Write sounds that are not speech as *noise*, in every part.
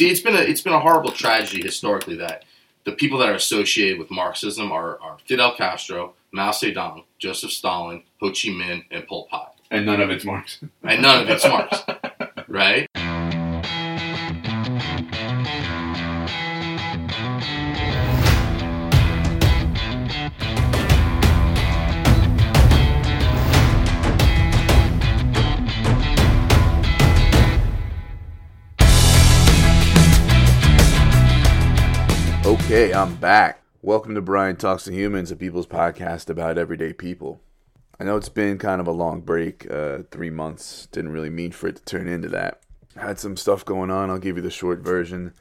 See, it's been a it's been a horrible tragedy historically that the people that are associated with Marxism are, are Fidel Castro, Mao Zedong, Joseph Stalin, Ho Chi Minh, and Pol Pot, And none of it's Marx. and none of it's Marx, *laughs* right? Okay, I'm back. Welcome to Brian Talks to Humans, a people's podcast about everyday people. I know it's been kind of a long break, uh, three months. Didn't really mean for it to turn into that. Had some stuff going on. I'll give you the short version.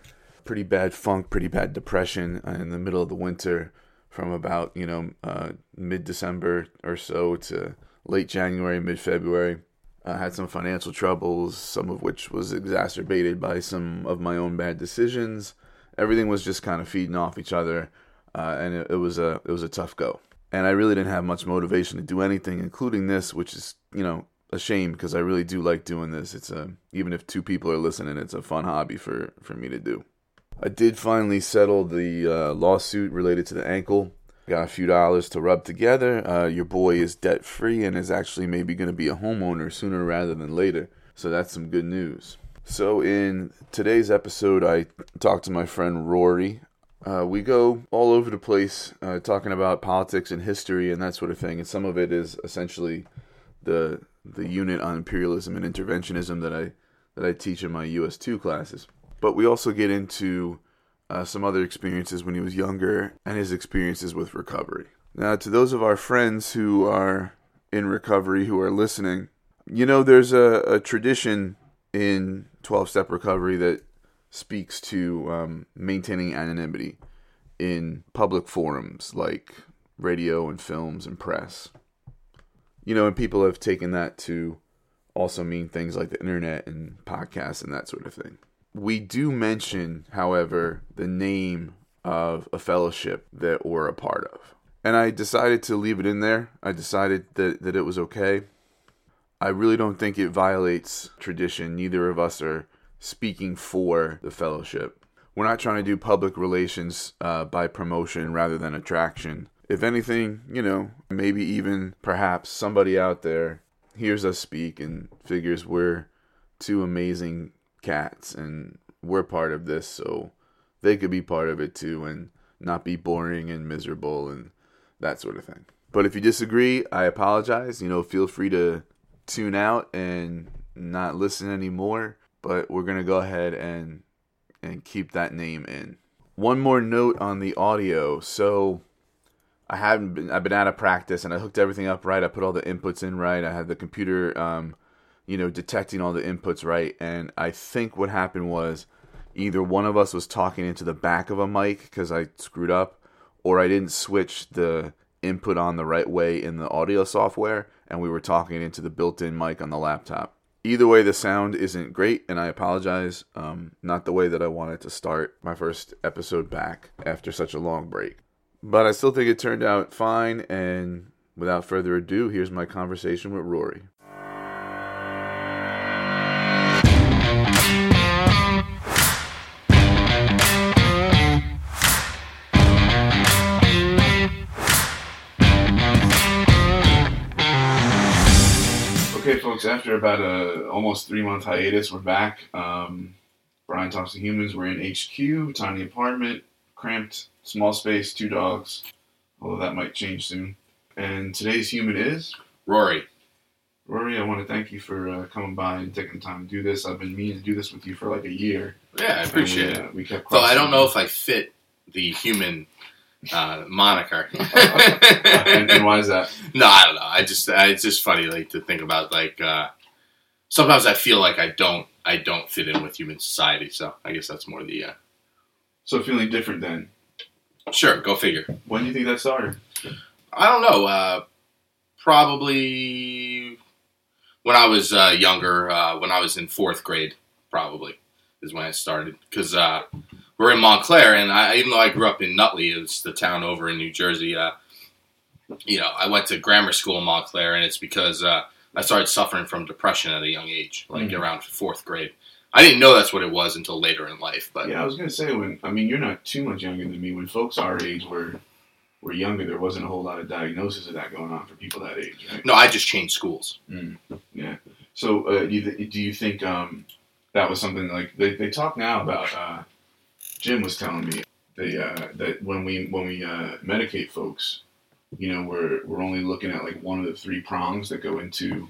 Pretty bad funk, pretty bad depression uh, in the middle of the winter from about, you know, uh, mid December or so to late January, mid February. I had some financial troubles, some of which was exacerbated by some of my own bad decisions everything was just kind of feeding off each other, uh, and it, it, was a it was a tough go. And I really didn't have much motivation to do anything, including this, which is you know a shame because I really do like doing this. It's a even if two people are listening, it's a fun hobby for for me to do. I did finally settle the uh, lawsuit related to the ankle. Got a few dollars to rub together. Uh, your boy is debt free and is actually maybe going to be a homeowner sooner rather than later. So that's some good news. So, in today's episode, I talked to my friend Rory. Uh, we go all over the place uh, talking about politics and history and that sort of thing, and some of it is essentially the the unit on imperialism and interventionism that I that I teach in my US two classes. But we also get into uh, some other experiences when he was younger and his experiences with recovery. Now, to those of our friends who are in recovery who are listening, you know, there's a, a tradition in 12 step recovery that speaks to um, maintaining anonymity in public forums like radio and films and press. You know, and people have taken that to also mean things like the internet and podcasts and that sort of thing. We do mention, however, the name of a fellowship that we're a part of. And I decided to leave it in there. I decided that, that it was okay. I really don't think it violates tradition. Neither of us are speaking for the fellowship. We're not trying to do public relations uh, by promotion rather than attraction. If anything, you know, maybe even perhaps somebody out there hears us speak and figures we're two amazing cats and we're part of this, so they could be part of it too and not be boring and miserable and that sort of thing. But if you disagree, I apologize. You know, feel free to tune out and not listen anymore. But we're gonna go ahead and and keep that name in. One more note on the audio. So I haven't been I've been out of practice and I hooked everything up right. I put all the inputs in right. I had the computer um, you know, detecting all the inputs right. And I think what happened was either one of us was talking into the back of a mic because I screwed up, or I didn't switch the input on the right way in the audio software and we were talking into the built-in mic on the laptop. Either way, the sound isn't great, and I apologize. Um, not the way that I wanted to start my first episode back after such a long break. But I still think it turned out fine, and without further ado, here's my conversation with Rory. Folks. After about a almost three month hiatus, we're back. Um, Brian talks to humans. We're in HQ, tiny apartment, cramped, small space, two dogs. Although that might change soon. And today's human is Rory. Rory. I want to thank you for uh, coming by and taking the time to do this. I've been meaning to do this with you for like a year. Yeah, I appreciate we, it. uh, we kept. Though I don't know if I fit the human uh, moniker. *laughs* and, and why is that? No, I don't know. I just I, it's just funny like to think about like uh, sometimes I feel like I don't I don't fit in with human society. So I guess that's more the uh, So feeling different then. sure. Go figure. When do you think that started? I don't know. Uh, probably when I was uh, younger, uh, when I was in fourth grade, probably is when I started. Because uh, we're in Montclair, and I, even though I grew up in Nutley, it's the town over in New Jersey. Uh, you know, I went to grammar school in Montclair, and it's because uh, I started suffering from depression at a young age, like Mhm. around fourth grade. I didn't know that's what it was until later in life. But yeah, I was gonna say when I mean you're not too much younger than me. When folks our age were were younger, there wasn't a whole lot of diagnosis of that going on for people that age, right? no, I just changed schools. Yeah. So uh, do you th- do you think um, that was something like they, they talk now about? Jim was telling me they uh, that when we when we uh, medicate folks, you know, we're we're only looking at like one of the three prongs that go into.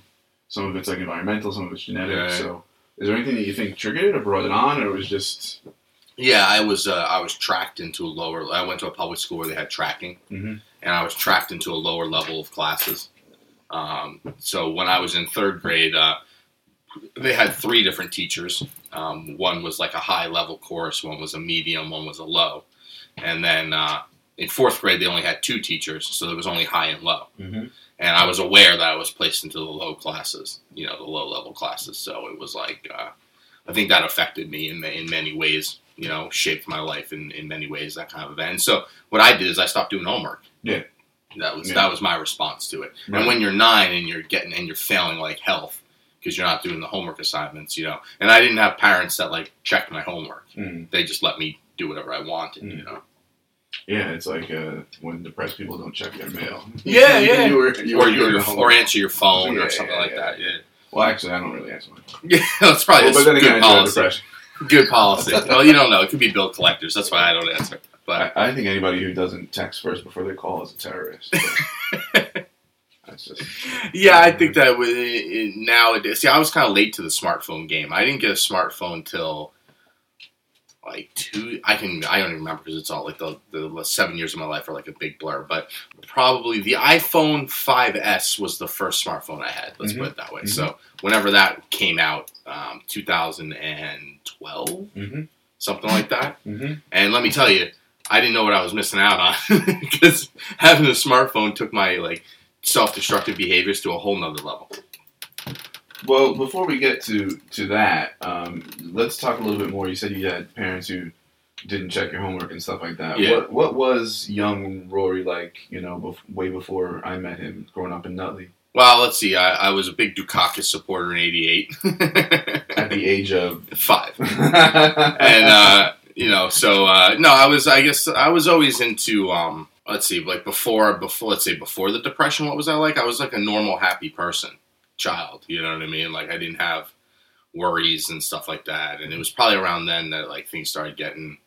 Some of it's like environmental, some of it's genetic. So, is there anything that you think triggered it or brought it on, or it was just? Yeah, I was uh, I was tracked into a lower. I went to a public school where they had tracking, Mhm. and I was tracked into a lower level of classes. Um, so when I was in third grade, uh, they had three different teachers. Um, one was like a high level course, one was a medium, one was a low, and then uh, in fourth grade they only had two teachers, so there was only high and low. Mm-hmm. And I was aware that I was placed into the low classes, you know, the low level classes. So it was like, uh, I think that affected me in in many ways. You know, shaped my life in, in many ways. That kind of event. And so what I did is I stopped doing homework. Yeah. That was Yeah. that was my response to it. Right. And when you're nine and you're getting and you're failing like health because you're not doing the homework assignments, you know. And I didn't have parents that like checked my homework. Mm. They just let me do whatever I wanted, you Mm. know. Yeah, it's like uh, when depressed people don't check their mail. *laughs* Yeah, yeah. *laughs* you were, you or you doing or, the homework. or answer your phone Yeah, or something yeah, like yeah. that. Yeah. Well, actually, I don't really answer my phone. *laughs* Yeah, that's probably Well, good again, policy. Good policy. well, you don't know. It could be bill collectors. That's why I don't answer. But I, I think anybody who doesn't text first before they call is a terrorist. But that's just yeah, I think that with- it- nowadays. See, I was kind of late to the smartphone game. I didn't get a smartphone till like two. I can. I don't even remember because it's all like the the seven years of my life are like a big blur. But probably the iPhone 5S was the first smartphone I had. Let's Mhm. put it that way. Mhm. So whenever that came out, um, 2012, mm-hmm, something like that. mm-hmm. And let me tell you, I didn't know what I was missing out on *laughs* because having a smartphone took my like self-destructive behaviors to a whole nother level. Well, before we get to to that, um, let's talk a little bit more. You said you had parents who didn't check your homework and stuff like that. Yeah. What what was young Rory like? You know, bef- way before I met him, growing up in Nutley, Well, let's see. I, I was a big Dukakis supporter in '88, at the age of *laughs* five, and uh, you know, so uh, no, I was. I guess I was always into. Um, let's see, like before, before, let's say before the depression, what was I like? I was like a normal, happy person, child. You know what I mean? Like I didn't have worries and stuff like that. And it was probably around then that like things started getting,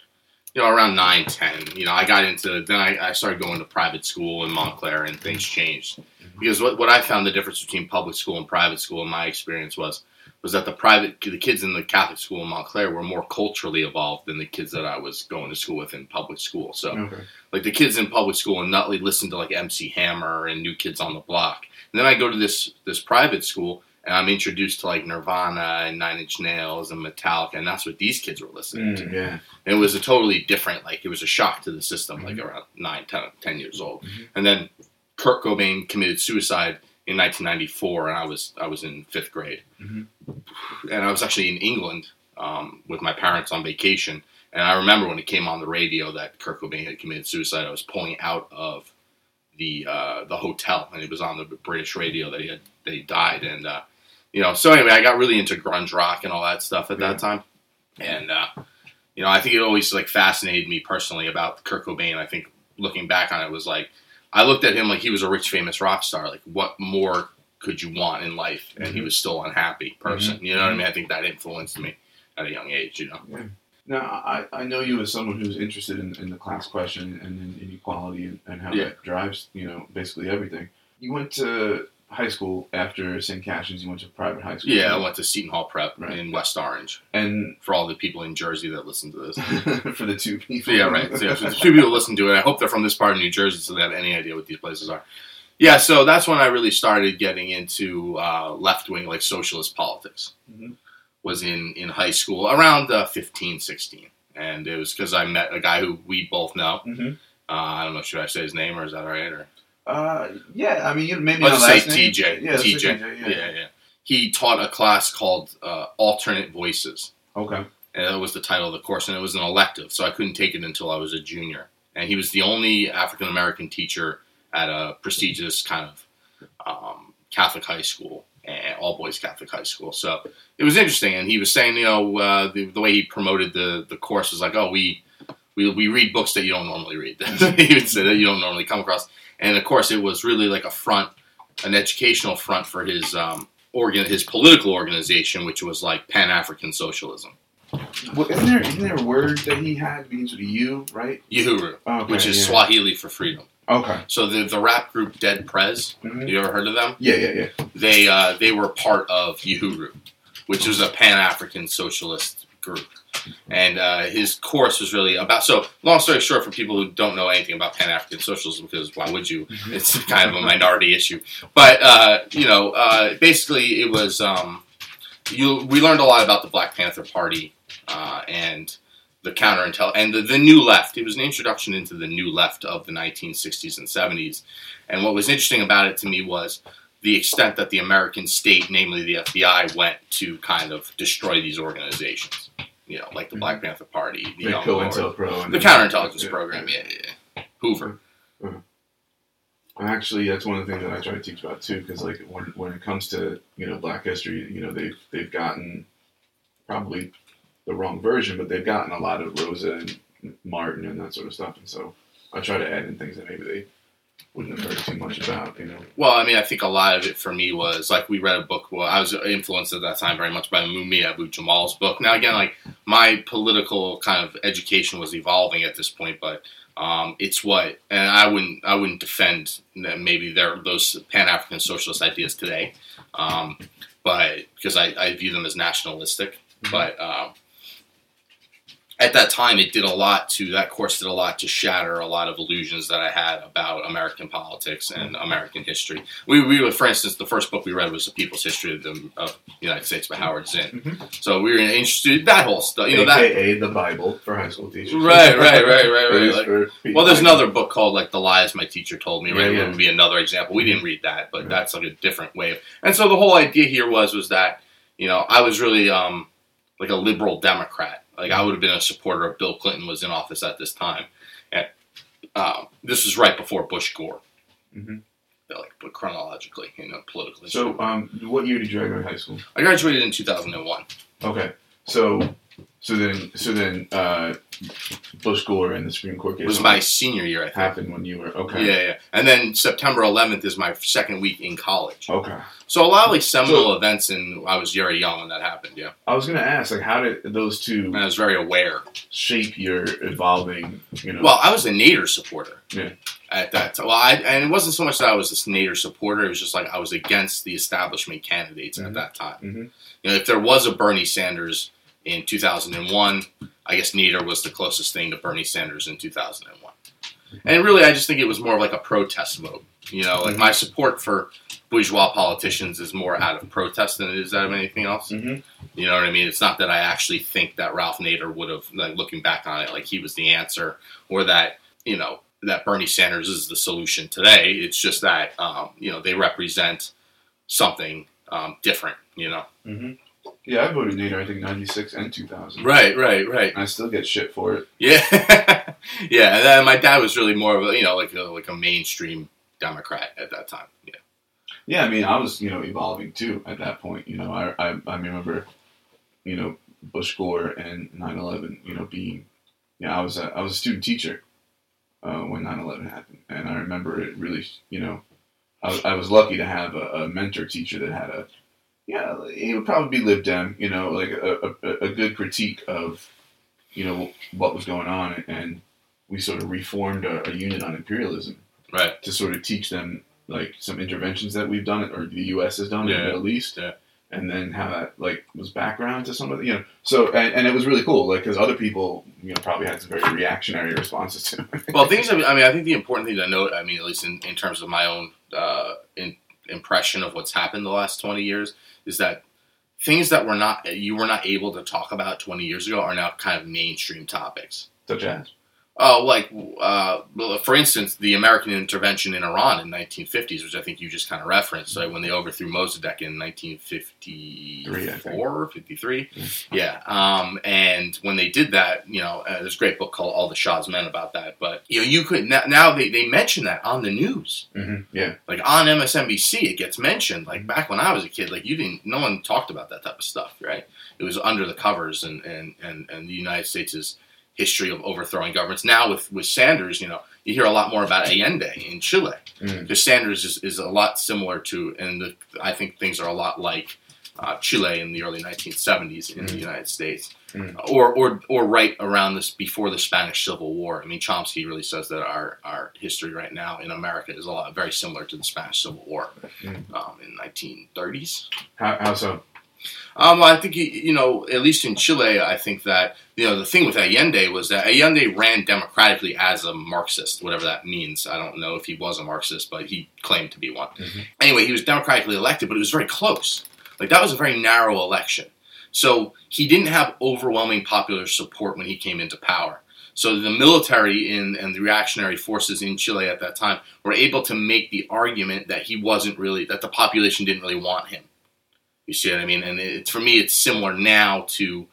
you know, around nine, ten. You know, I got into then I, I started going to private school in Montclair, and things changed mm-hmm. because what what I found the difference between public school and private school in my experience was was that the private the kids in the Catholic school in Montclair were more culturally evolved than the kids that I was going to school with in public school. So okay. like the kids in public school in Nutley listened to like MC Hammer and New Kids on the Block. And then I go to this this private school and I'm introduced to like Nirvana and Nine Inch Nails and Metallica, and that's what these kids were listening to. Mm, yeah. And it was a totally different, like it was a shock to the system, like around nine, 10, 10 years old. Mhm. And then Kurt Cobain committed suicide in 1994, and I was I was in fifth grade, Mhm. and I was actually in England um, with my parents on vacation. And I remember when it came on the radio that Kurt Cobain had committed suicide. I was pulling out of the uh, the hotel, and it was on the British radio that he had that he died. And uh, you know, so anyway, I got really into grunge rock and all that stuff at Yeah. that time. And uh, you know, I think it always like fascinated me personally about Kurt Cobain. I think looking back on it was like I looked at him like he was a rich, famous rock star. Like, what more could you want in life? And he Mhm. was still unhappy person. You know what I mean? I think that influenced me at a young age. You know. Now, I, I know you as someone who's interested in, in the class question and in inequality and, and how Yeah. that drives, you know, basically everything. You went to high school after St. Catherine's. You went to private high school. Yeah, I went to Seton Hall Prep Right. in West Orange. And For all the people in Jersey that listen to this. *laughs* for the two people. Yeah, right. So, yeah, so the two people listen to it. I hope they're from this part of New Jersey, so they have any idea what these places are. Yeah, so that's when I really started getting into uh, left wing, like socialist politics. Mhm. Was in in high school around uh, 15, 16. and it was because I met a guy who we both know. Mhm. Uh, I don't know, should I say his name or is that all right? Or Uh, yeah, I mean, you maybe let's say. TJ. Yeah, let's say TJ. TJ, yeah. yeah. yeah, He taught a class called uh, Alternate Voices. Okay. And that was the title of the course, and it was an elective, so I couldn't take it until I was a junior. And he was the only African American teacher at a prestigious kind of um, Catholic high school. and all boys Catholic high school. So it was interesting, and he was saying, you know, uh, the, the way he promoted the the course was like, oh, we we, we read books that you don't normally read. *laughs* he would say that you don't normally come across, and of course, it was really like a front, an educational front for his um, organ, his political organization, which was like Pan African Socialism, Well, isn't there isn't there a word that he had begins with U, right? Uhuru, Okay, which is yeah. Swahili for freedom. Okay. So the the rap group Dead Prez, Mhm. you ever heard of them? Yeah, yeah, yeah. They uh, they were part of Uhuru, which was a Pan African socialist group. And uh, his course was really about. So, long story short, for people who don't know anything about Pan African socialism, because why would you? Mhm. It's kind of a minority issue. But uh, you know, uh, basically, it was. Um, you we learned a lot about the Black Panther Party uh, and the counterintel and the, the new left. It was an introduction into the new left of the 1960s and 70s. And what was interesting about it to me was the extent that the American state, namely the FBI, went to kind of destroy these organizations. You know, like the mm-hmm. Black Panther Party, the The Young Lords, COINTELPRO. the counterintelligence program. Yeah, yeah, yeah. Hoover. Mm-hmm. Mm-hmm. Actually, that's one of the things that I try to teach about too, because like when when it comes to you know Black history, you know they've they've gotten probably the wrong version, but they've gotten a lot of Rosa and Martin and that sort of stuff, and so I try to add in things that maybe they wouldn't have heard too much about, you know. Well, I mean, I think a lot of it for me was like we read a book. Well, I was influenced at that time very much by Mumia Abu Jamal's book. Now, again, like my political kind of education was evolving at this point, but um, it's what, and I wouldn't, I wouldn't defend maybe those Pan African socialist ideas today, um, but because I, I view them as nationalistic. Mhm. But um, at that time, it did a lot to that course did a lot to shatter a lot of illusions that I had about American politics and American history. We, we were, for instance, the first book we read was The People's History of the, of the United States by Howard Zinn. Mhm. So we were interested in that whole stuff. You know that. AKA the Bible for high school teachers. Right, right, right, right, right. Like, for well, there's another book called like The Lies My Teacher Told Me. Right, Yeah, yeah. That would be another example. We didn't read that, but Right. that's like a different way. Of, and so the whole idea here was was that you know I was really um like a liberal Democrat. Like I would have been a supporter of Bill Clinton was in office at this time, and um, this was right before Bush Gore. Mhm. Like, but chronologically, you know, politically. So, um, what year did you graduate high school? I graduated in 2001. Okay, so so then so then uh, Bush Gore and the Supreme Court It case was my senior year, I think. happened when you were okay. Yeah, yeah. And then September 11th is my second week in college. Okay. So a lot of like seminal So- events, and I was very young when that happened. Yeah, I was gonna ask, like, how did those two and I was very aware. shape your evolving? You know. Well, I was a Nader supporter. Yeah. At that time, well, I, and it wasn't so much that I was a Nader supporter. It was just like I was against the establishment candidates Mhm. at that time. Mhm. You know, if there was a Bernie Sanders in 2001, I guess Nader was the closest thing to Bernie Sanders in 2001. And really, I just think it was more of like a protest vote. You know, like Mhm. my support for bourgeois politicians is more out of protest than it is out of anything else. Mhm. You know what I mean? It's not that I actually think that Ralph Nader would have, like, looking back on it, like he was the answer, or that you know that Bernie Sanders is the solution today. It's just that um, you know they represent something um, different. You know? Mhm. Yeah, I voted Nader. I think ninety six and two thousand. Right, right, right. I still get shit for it. Yeah, *laughs* yeah. And then my dad was really more of a you know like a, like a mainstream Democrat at that time. Yeah. Yeah, I mean, I was you know evolving too at that point. You know, I I, I remember, you know, Bush Gore and 9-11, You know, being, yeah, I was a, I was a student teacher uh, when 9-11 happened, and I remember it really. You know, I was, I was lucky to have a, a mentor teacher that had a, yeah, he would probably be Lib Dem. You know, like a, a, a good critique of, you know, what was going on, and we sort of reformed a, a unit on imperialism Right. to sort of teach them like some interventions that we've done or the U.S. has done in Yeah. the Middle East, Yeah. and then how that like was background to some of the you know. So and, and it was really cool, like because other people you know probably had some very reactionary responses to it. Well, *laughs* things. I mean, I think the important thing to note. I mean, at least in, in terms of my own uh, in, impression of what's happened the last twenty years, is that things that were not you were not able to talk about twenty years ago are now kind of mainstream topics. such as Oh, like uh, for instance, the American intervention in Iran in 1950s, which I think you just kind of referenced, like when they overthrew Mossadegh in 1954, 53. Yeah, um, and when they did that, you know, uh, there's a great book called All the Shah's Men about that. But you know, you could now, now they they mention that on the news, Mm-hmm. Yeah. like on MSNBC, it gets mentioned. Like back when I was a kid, like you didn't, no one talked about that type of stuff, right? It was under the covers, and and and, and the United States' history of overthrowing governments. Now with with Sanders, you know, you hear a lot more about Allende in Chile Mm. Sanders is, is a lot similar to, and the, I think things are a lot like uh, Chile in the early 1970s in the Mm. United States, Mm. or or or right around this before the Spanish Civil War. I mean, Chomsky really says that our our history right now in America is a lot very similar to the Spanish Civil War Mm. um, in 1930s. How, how so? Um, I think you, you know, at least in Chile, I think that you know the thing with Allende was that Allende ran democratically as a Marxist, whatever that means. I don't know if he was a Marxist, but he claimed to be one. Mhm. Anyway, he was democratically elected, but it was very close. Like that was a very narrow election, so he didn't have overwhelming popular support when he came into power. So the military in, and the reactionary forces in Chile at that time were able to make the argument that he wasn't really that the population didn't really want him. You see what I mean? And it's for me, it's similar now to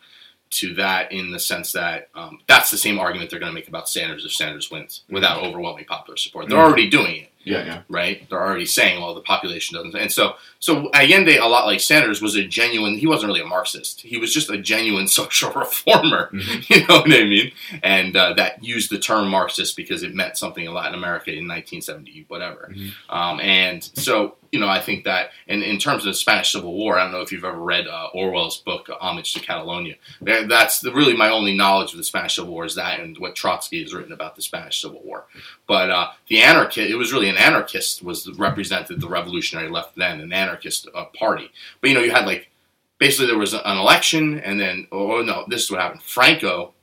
to that in the sense that um, that's the same argument they're going to make about Sanders if Sanders wins without overwhelming popular support. They're Mhm. already doing it, Yeah, yeah. right? They're already saying, well, the population doesn't. And so, so Allende, a lot like Sanders, was a genuine. He wasn't really a Marxist. He was just a genuine *laughs* social reformer. Mhm. *laughs* You know what I mean? And uh, that used the term Marxist because it meant something in Latin America in 1970, whatever. Mhm. Um, and so, you know, I think that, and in terms of the Spanish Civil War, I don't know if you've ever read uh, Orwell's book, Homage to Catalonia. That's the, really my only knowledge of the Spanish Civil War is that and what Trotsky has written about the Spanish Civil War. But uh, the anarchist, it was really an anarchist was represented the revolutionary left then, an anarchist uh, party. But you know, you had like basically there was an election, and then oh no, this is what happened. Franco,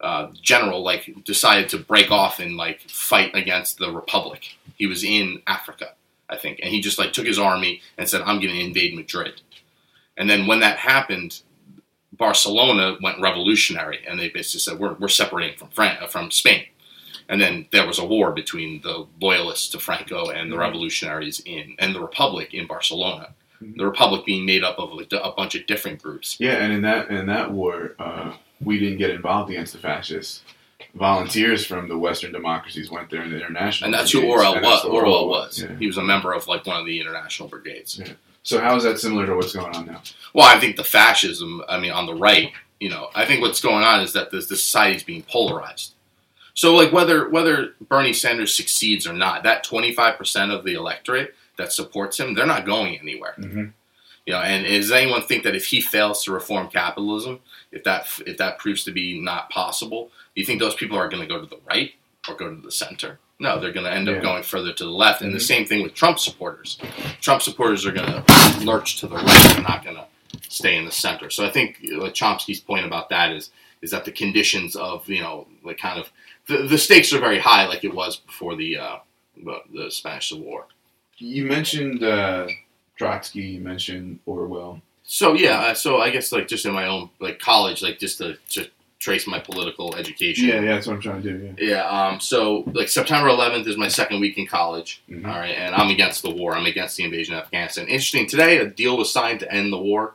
uh, general, like decided to break off and like fight against the republic. He was in Africa, I think, and he just like took his army and said, "I'm going to invade Madrid." And then when that happened, Barcelona went revolutionary, and they basically said, "We're we're separating from Fran- uh, from Spain." And then there was a war between the loyalists to Franco and the Mhm. revolutionaries in and the Republic in Barcelona. Mhm. The Republic being made up of a, a bunch of different groups. Yeah, and in that in that war, uh, we didn't get involved against the fascists. Volunteers from the Western democracies went there in the international. And that's who Orwell was. Orwell was. Yeah. He was a member of like one of the international brigades. So how is that similar to what's going on now? Well, I think the fascism, I mean, on the right, you know, I think what's going on is that the, the society is being polarized. So, like, whether whether Bernie Sanders succeeds or not, that 25% of the electorate that supports him, they're not going anywhere. Mm-hmm. You know, and does anyone think that if he fails to reform capitalism, if that if that proves to be not possible, you think those people are going to go to the right or go to the center? No, they're going to end Yeah. up going further to the left. And the Mhm. same thing with Trump supporters. Trump supporters are going to lurch to the right. They're not going to stay in the center. So I think you know, Chomsky's point about that is is that the conditions of you know like kind of the, the stakes are very high, like it was before the uh, the, Spanish Civil War. You mentioned uh, Trotsky. You mentioned Orwell. So yeah, uh, so I guess like just in my own like college, like just to, to trace my political education. Yeah, yeah, that's what I'm trying to do. Yeah. Um. So like September 11th is my second week in college. Yeah. Mhm. All right, and I'm against the war. I'm against the invasion of Afghanistan. Interesting. Today, a deal was signed to end the war,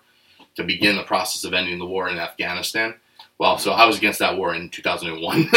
to begin the process of ending the war in Afghanistan. Well, so I was against that war in 2001.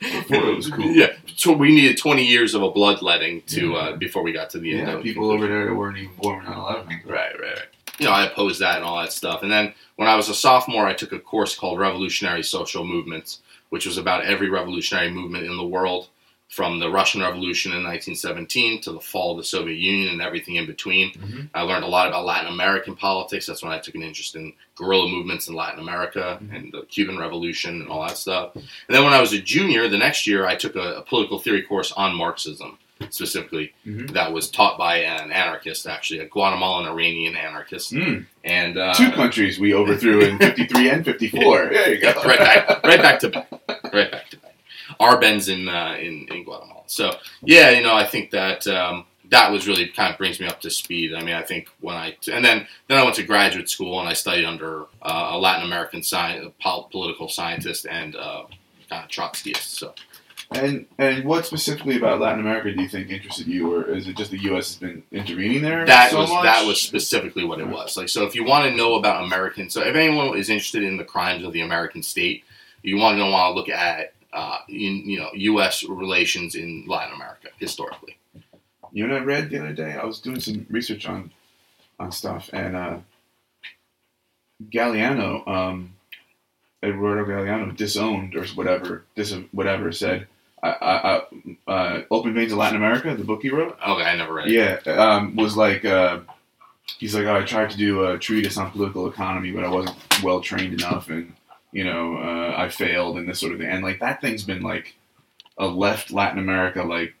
Before it was cool. *laughs* Yeah. So we needed 20 years of a bloodletting to uh, before we got to the end. Yeah, people over there that weren't even born on 11. Right, right, right. You know, I opposed that and all that stuff. And then when I was a sophomore, I took a course called Revolutionary Social Movements, which was about every revolutionary movement in the world, from the Russian Revolution in 1917 to the fall of the Soviet Union and everything in between. Mhm. I learned a lot about Latin American politics. That's when I took an interest in guerrilla movements in Latin America Mhm. and the Cuban Revolution and all that stuff. And then when I was a junior, the next year, I took a, a political theory course on Marxism specifically Mhm. that was taught by an anarchist, actually, a Guatemalan Iranian anarchist. Mm. And uh, Two countries we overthrew in *laughs* 53 and 54. There you go. right back, right back to back, right back to back. Arbenz in, uh, in in Guatemala. So yeah, you know, I think that um, that was really kind of brings me up to speed. I mean, I think when I and then then I went to graduate school and I studied under uh, a Latin American sci- political scientist and uh, kind of Trotskyist. So And and what specifically about Latin America do you think interested you, or is it just the U.S. has been intervening there? that so was much? that was specifically what it was. Like, so if you want to know about American, so if anyone is interested in the crimes of the American state, you want to want to look at uh, you, you know U.S. relations in Latin America historically. You know I read the other day? I was doing some research on on stuff, and uh, Galeano, um, Eduardo Galeano, disowned or whatever, dis- whatever said, I, I, uh, "Open Veins of Latin America," the book he wrote. Okay, I never read it. Yeah, um, was like uh, he's like, oh, I tried to do a treatise on political economy, but I wasn't well trained enough, and you know, uh, I failed, and this sort of thing. And like that thing's been like a left Latin America like,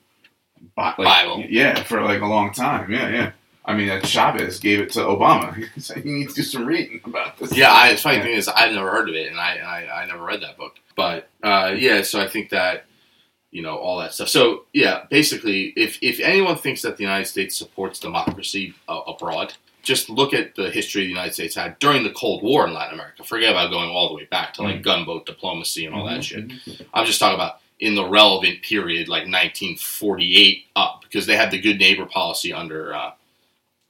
bi- like Bible. yeah, for like a long time. Yeah, yeah. I mean, that Chavez gave it to Obama. *laughs* He you need to do some reading about this. Yeah, I, the funny Yeah. thing is, I've never heard of it, and I, I, I never read that book. But uh, yeah, so I think that you know all that stuff. So yeah, basically, if if anyone thinks that the United States supports democracy uh, abroad, just look at the history the United States had during the Cold War in Latin America. Forget about going all the way back to like gunboat diplomacy and all that shit. Mhm. I'm just talking about in the relevant period, like 1948 up, because they had the good neighbor policy under uh,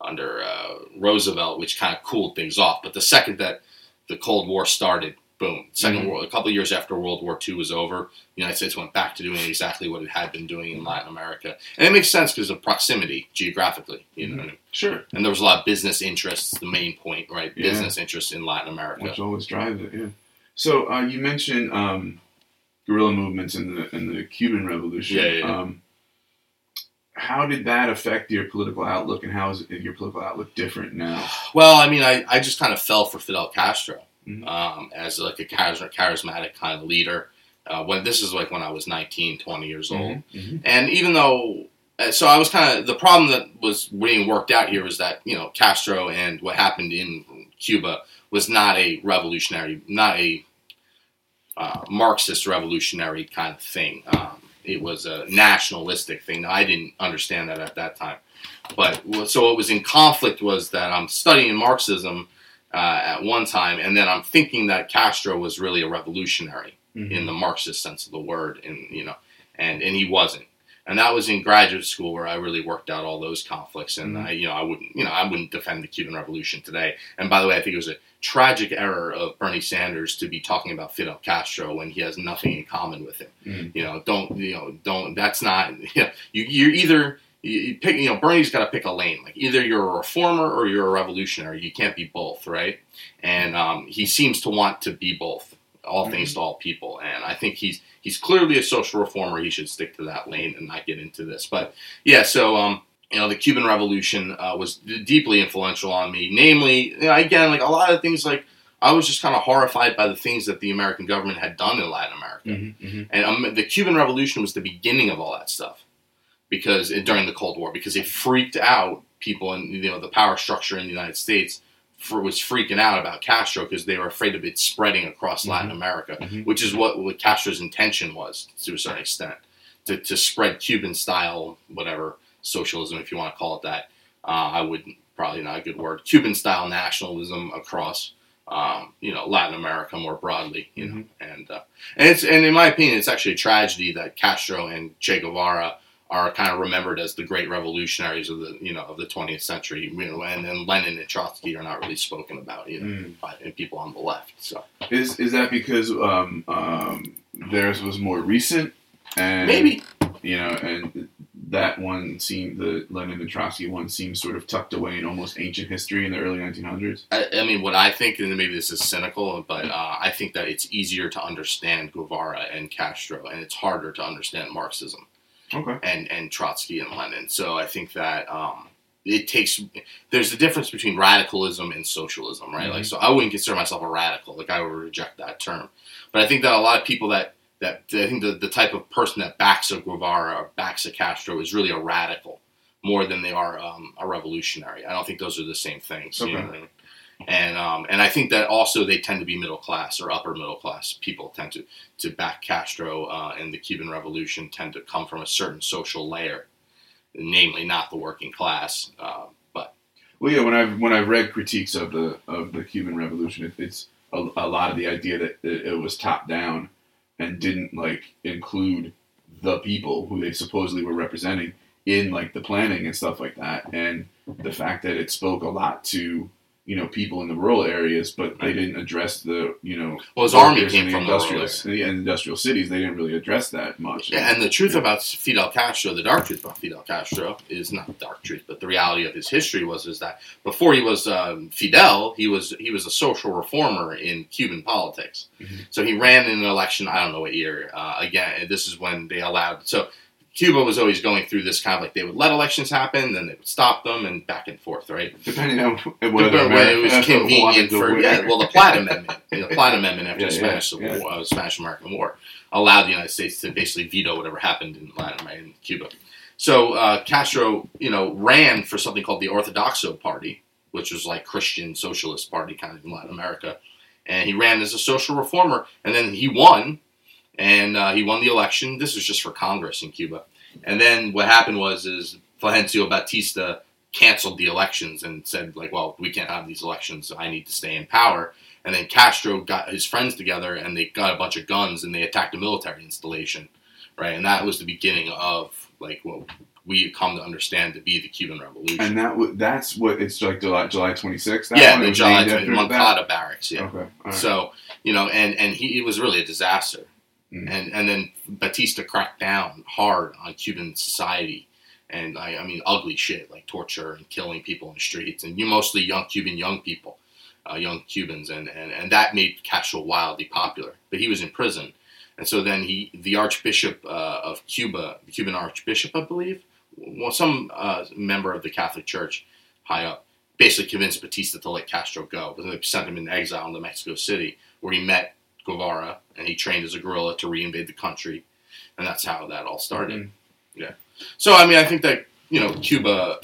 under uh, Roosevelt, which kind of cooled things off. But the second that the Cold War started, boom, 2nd Mhm. World, a couple of years after World War II was over, the United States went back to doing exactly what it had been doing in Latin America, and it makes sense because of proximity geographically, you know. I mean? Sure. And there was a lot of business interests. The main point, right? Yeah. Business interests in Latin America. Which always drives it, yeah. So uh, you mentioned um, guerrilla movements in the in the Cuban Revolution. Yeah, yeah, yeah. Um, how did that affect your political outlook, and how is your political outlook different now? Well, I mean, I, I just kind of fell for Fidel Castro Mhm. um, as like a charis- charismatic kind of leader. Uh, when this is like when I was 19, 20 years old, Mhm. and even though, uh, so I was kind of the problem that was being worked out here was that you know Castro and what happened in Cuba was not a revolutionary, not a uh, Marxist revolutionary kind of thing. Um, it was a nationalistic thing. I didn't understand that at that time. But so what was in conflict was that I'm studying Marxism uh, at one time, and then I'm thinking that Castro was really a revolutionary Mhm. in the Marxist sense of the word, and you know, and and he wasn't. And that was in graduate school where I really worked out all those conflicts, and Mhm. I, you know, I wouldn't, you know, I wouldn't defend the Cuban Revolution today. And by the way, I think it was a tragic error of Bernie Sanders to be talking about Fidel Castro when he has nothing in common with him. Mhm. You know, don't, you know, don't. That's not. You *laughs* know, you, you're either you, you pick. You know, Bernie's got to pick a lane. Like either you're a reformer or you're a revolutionary. You can't be both, right? And um, he seems to want to be both, all things to all people. And I think he's he's clearly a social reformer. He should stick to that lane and not get into this. But yeah, so um, you know, the Cuban Revolution uh, was d- deeply influential on me. Namely, you know, again, like a lot of things, like I was just kind of horrified by the things that the American government had done in Latin America. Mhm. Mhm. And um, the Cuban Revolution was the beginning of all that stuff, because during the Cold War, because it freaked out people, and you know the power structure in the United States for, was freaking out about Castro because they were afraid of it spreading across Latin America, Mhm. which is what, what Castro's intention was to a certain extent, to, to spread Cuban style whatever socialism, if you want to call it that. Uh, I would probably not a good word. Cuban style nationalism across. Um, you know, Latin America more broadly, you know, and uh, and it's and in my opinion, it's actually a tragedy that Castro and Che Guevara are kind of remembered as the great revolutionaries of the you know of the 20th century. You know, and then Lenin and Trotsky are not really spoken about, you know, Mm. by people on the left. So Is is that because um, um, theirs was more recent and maybe you know, and that one seemed the Lenin and Trotsky one seems sort of tucked away in almost ancient history in the early 1900s. I, I mean, what I think, and maybe this is cynical, but uh, I think that it's easier to understand Guevara and Castro, and it's harder to understand Marxism. Okay. and and Trotsky and Lenin. So I think that um, it takes there's a difference between radicalism and socialism, right? Like, so I wouldn't consider myself a radical. Like, I would reject that term. But I think that a lot of people that that I think the, the type of person that backs a Guevara or backs a Castro is really a radical more than they are um, a revolutionary. I don't think those are the same things. You know And um, and I think that also they tend to be middle class or upper middle class people tend to to back Castro uh, and the Cuban Revolution tend to come from a certain social layer, namely not the working class. Uh, but Well, yeah, when I've when I've read critiques of the of the Cuban Revolution, it, it's a, a lot of the idea that it, it was top down, and didn't like include the people who they supposedly were representing in like the planning and stuff like that. And the fact that it spoke a lot to you know people in the rural areas, but they didn't address the you know Well, his army came from the rural industrial yeah, industrial cities. They didn't really address that much. Yeah, and the truth about Fidel Castro, the dark truth about Fidel Castro, is not the dark truth, but the reality of his history was is that before he was um, Fidel, he was he was a social reformer in Cuban politics. Mhm. So he ran in an election. I don't know what year. Uh, again, this is when they allowed. So Cuba was always going through this kind of like they would let elections happen, then they would stop them, and back and forth, right? depending on whether it was *laughs* convenient for yeah, well, the Platt *laughs* Amendment, the Platt Amendment after Yeah, the Spanish yeah. War, uh, Spanish American War, allowed the United States to basically veto whatever happened in Latin America in Cuba. So uh, Castro, you know, ran for something called the Ortodoxo Party, which was like Christian socialist party kind of in Latin America, and he ran as a social reformer, and then he won, and uh, he won the election. This was just for Congress in Cuba, and then what happened was is Fulgencio Batista canceled the elections and said like, well, we can't have these elections. I need to stay in power. And then Castro got his friends together and they got a bunch of guns and they attacked a military installation, right? And that was the beginning of like what we come to understand to be the Cuban Revolution. And that w- that's what it's like July July 26th. yeah, the July Moncada barracks. Yeah. Okay. right. So you know, and and he it was really a disaster, Mm. and and then Batista cracked down hard on Cuban society, and I, I mean ugly shit like torture and killing people in the streets, and you mostly young Cuban young people, uh, young Cubans, and, and and that made Castro wildly popular. But he was in prison, and so then he the Archbishop uh, of Cuba, the Cuban Archbishop, I believe, well some uh, member of the Catholic Church, high up basically convinced Batista to let Castro go. But then they sent him in exile into Mexico City, where he met Guevara and he trained as a guerrilla to reinvade the country, and that's how that all started. Mhm. Yeah. So I mean, I think that you know Cuba,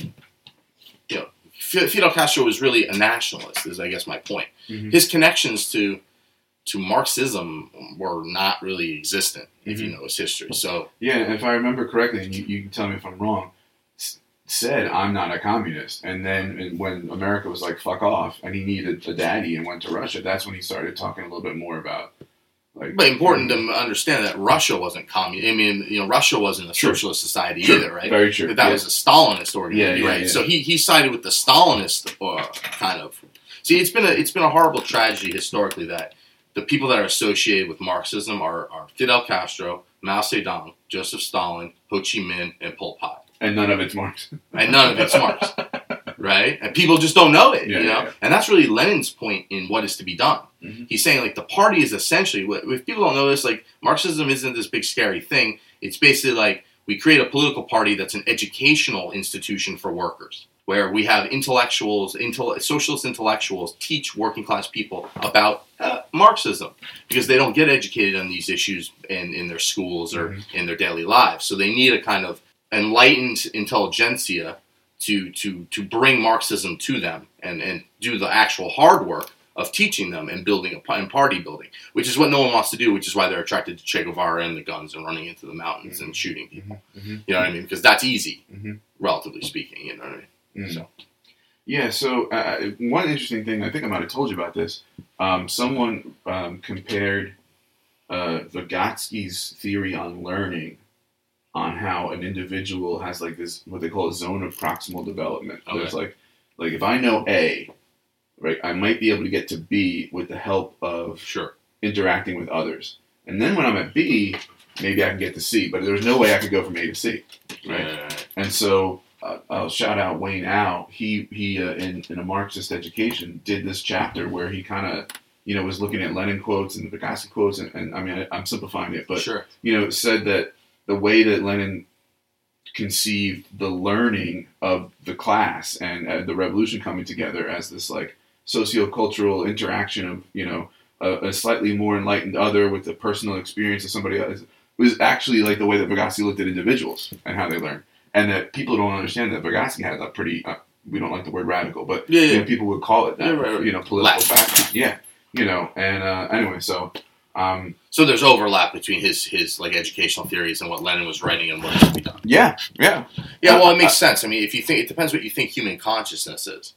you know, Fidel Castro was really a nationalist. Is I guess my point. Mhm. His connections to to Marxism were not really existent if you Mhm. know his history. So Yeah, if I remember correctly, and you, you can tell me if I'm wrong, s- said I'm not a communist, and then and when America was like fuck off, and he needed a daddy and went to Russia, that's when he started talking a little bit more about like. But important to understand that Russia wasn't communist. I mean, you know, Russia wasn't a Sure. socialist society Sure, either, right? Very true. That, that yeah. was a Stalinist organization, Yeah, yeah, right? So he, he sided with the Stalinist uh, kind of. See, it's been a it's been a horrible tragedy historically that the people that are associated with Marxism are, are Fidel Castro, Mao Zedong, Joseph Stalin, Ho Chi Minh, and Pol Pot, and none of it's Marx. and none of it's Marx, *laughs* right? And people just don't know it, Yeah, you know. yeah, yeah. And that's really Lenin's point in what is to be done. Mhm. He's saying like the party is essentially if people don't know this, like Marxism isn't this big scary thing. It's basically like we create a political party that's an educational institution for workers, where we have intellectuals, intel- socialist intellectuals teach working class people about uh, Marxism because they don't get educated on these issues in, in their schools or Mhm. in their daily lives. So they need a kind of enlightened intelligentsia to to to bring Marxism to them and and do the actual hard work of teaching them and building a and party building, which is what no one wants to do, which is why they're attracted to Che Guevara and the guns and running into the mountains and shooting people. Mhm. You know what I mean? Because that's easy, Mhm. relatively speaking. You know what I mean? Mm. So Yeah, so uh, one interesting thing, I think I might have told you about this. Um, someone um, compared uh, Vygotsky's theory on learning on how an individual has like this, what they call a zone of proximal development. Okay. There's like, like if I know A, right, I might be able to get to B with the help of sure, interacting with others. And then when I'm at B, maybe I can get to C, but there's no way I could go from A to C, right? Uh, And so uh, I'll shout out Wayne Au. He he uh, in in a Marxist education did this chapter where he kind of you know was looking at Lenin quotes and the Vygotsky quotes, and, and I mean I, I'm simplifying it, but sure, you know said that the way that Lenin conceived the learning of the class and uh, the revolution coming together as this like sociocultural interaction of you know a, a slightly more enlightened other with the personal experience of somebody else was actually like the way that Vygotsky looked at individuals and how they learn, and that people don't understand that Vygotsky had a pretty uh, we don't like the word radical, but yeah, you know, people would call it that, Yeah, right, right. you know, political fact. Yeah, you know, and uh, anyway, so um, So there's overlap between his his like educational theories and what Lenin was writing and what to be done. yeah, yeah, Yeah, well, it uh, makes uh, sense. I mean, if you think it depends what you think human consciousness is.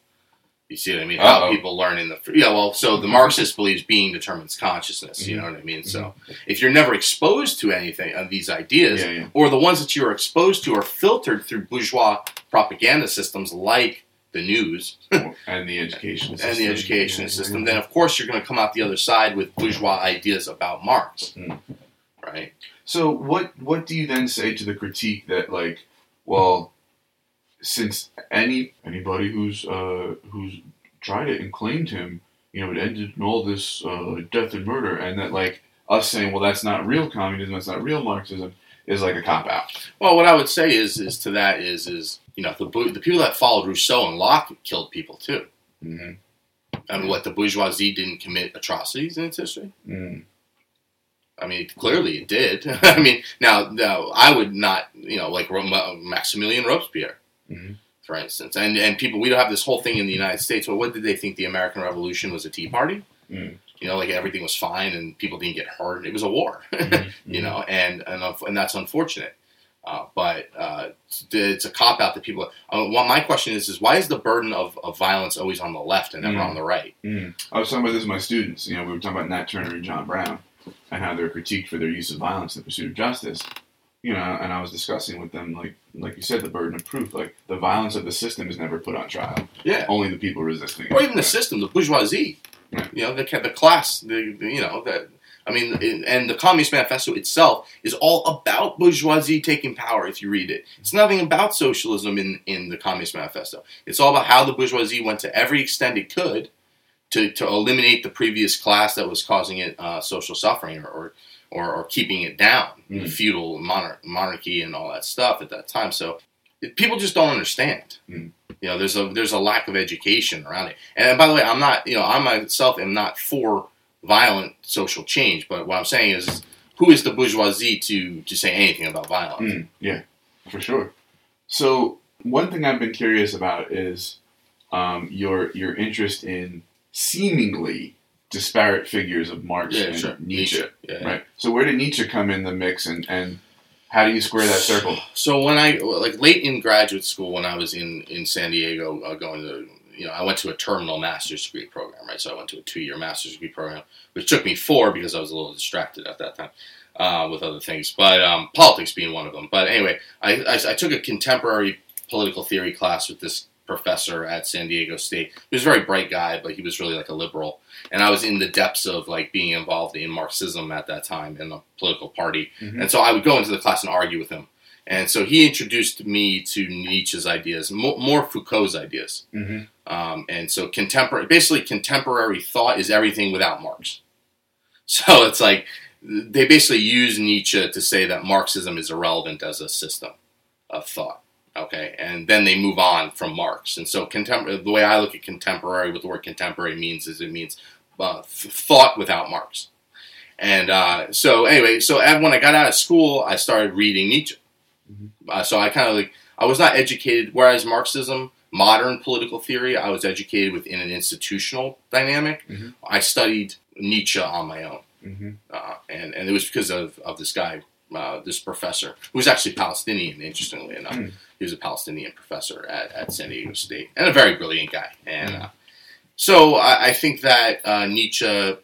You see what I mean? How Uh-oh. people learn in the yeah. Well, so the Marxist believes being determines consciousness. You mm-hmm. know what I mean? So mm-hmm. if you're never exposed to anything of these ideas, Yeah, yeah. or the ones that you are exposed to are filtered through bourgeois propaganda systems like the news and the education *laughs* and the education Yeah, system, yeah. then of course you're going to come out the other side with bourgeois ideas about Marx, Mm. right? So what what do you then say to the critique that like, well, since any anybody who's uh, who's tried it and claimed him, you know, it ended in all this uh, death and murder, and that like us saying, well, that's not real communism, that's not real Marxism, is like a cop out. Well, what I would say is is to that is is you know the the people that followed Rousseau and Locke killed people too. Mm-hmm. I mean, what the bourgeoisie didn't commit atrocities in its history. Mm. I mean, clearly it did. *laughs* I mean, now, now I would not, you know, like Maximilien Robespierre, Mhm. for instance, and and people. We don't have this whole thing in the United States. Well, what did they think the American Revolution was? A Tea Party? Mm. You know, like everything was fine and people didn't get hurt. It was a war, *laughs* Mm-hmm. you know, and and and that's unfortunate. Uh, but uh, it's, a cop out that people. Uh, well, my question is, is why is the burden of, of violence always on the left and never Mm. on the right? Mm. I was talking about this with my students. You know, we were talking about Nat Turner and John Brown and how they're critiqued for their use of violence in the pursuit of justice. You know, and I was discussing with them, like, like you said, the burden of proof. Like, the violence of the system is never put on trial. Yeah. Only the people resisting it. or even the system, the bourgeoisie, Right. you know, the the class, the, the- you know that. I mean, and the Communist Manifesto itself is all about bourgeoisie taking power. If you read it, it's nothing about socialism in in the Communist Manifesto. It's all about how the bourgeoisie went to every extent it could to to eliminate the previous class that was causing it uh, social suffering or. or or, or keeping it down, the Mm. feudal monar- monarchy and all that stuff at that time. So it, people just don't understand. Mm. You know, there's a there's a lack of education around it. And by the way, I'm not, you know, I myself am not for violent social change, but what I'm saying is, who is the bourgeoisie to to say anything about violence? Mm, yeah, for sure. So one thing I've been curious about is um, your your interest in seemingly disparate figures of Marx Yeah, and sure. Nietzsche. Yeah. Right. So where did Nietzsche come in the mix, and, and how do you square that circle? So when I like late in graduate school, when I was in in San Diego, uh, going to you know I went to a terminal master's degree program, right? So I went to a two year master's degree program, which took me four because I was a little distracted at that time uh, with other things, but um, politics being one of them. But anyway, I, I, I took a contemporary political theory class with this professor at San Diego State. He was a very bright guy, but he was really like a liberal. And I was in the depths of like being involved in Marxism at that time in the political party. Mhm. And so I would go into the class and argue with him. And so he introduced me to Nietzsche's ideas, mo- more Foucault's ideas. Mm-hmm. Um, and so contemporary, basically contemporary thought is everything without Marx. *laughs* So it's like they basically use Nietzsche to say that Marxism is irrelevant as a system of thought. Okay, and then they move on from Marx. And so contem- the way I look at contemporary, what the word contemporary means is it means uh, thought without Marx. And uh, so anyway, so and when I got out of school, I started reading Nietzsche. Uh, so I kind of like I was not educated. Whereas Marxism, modern political theory, I was educated within an institutional dynamic. Mhm. I studied Nietzsche on my own, Mm-hmm. uh, and and it was because of, of this guy, uh, this professor, who was actually Palestinian. Interestingly enough, Mm. he was a Palestinian professor at, at San Diego State, and a very brilliant guy. And uh, so I, I think that uh, Nietzsche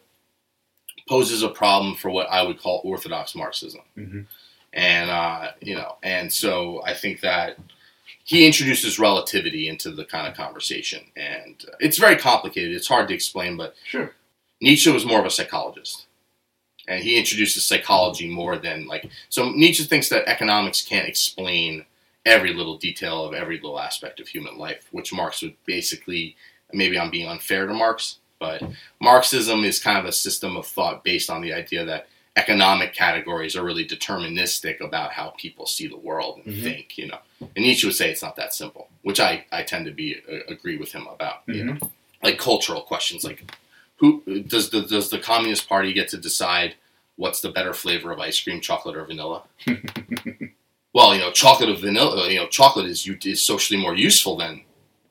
poses a problem for what I would call orthodox Marxism Mhm. And uh, you know, and so I think that he introduces relativity into the kind of conversation, and it's very complicated. It's hard to explain, but Sure. Nietzsche was more of a psychologist, and he introduces psychology more than like. So Nietzsche thinks that economics can't explain every little detail of every little aspect of human life, which Marx would basically. Maybe I'm being unfair to Marx, but Marxism is kind of a system of thought based on the idea that economic categories are really deterministic about how people see the world and Mhm. think, you know. And Nietzsche would say it's not that simple, which I, I tend to be uh, agree with him about. You know, like cultural questions, like who does the does the Communist Party get to decide what's the better flavor of ice cream, chocolate or vanilla? *laughs* well, you know, chocolate of vanilla, you know, chocolate is is socially more useful than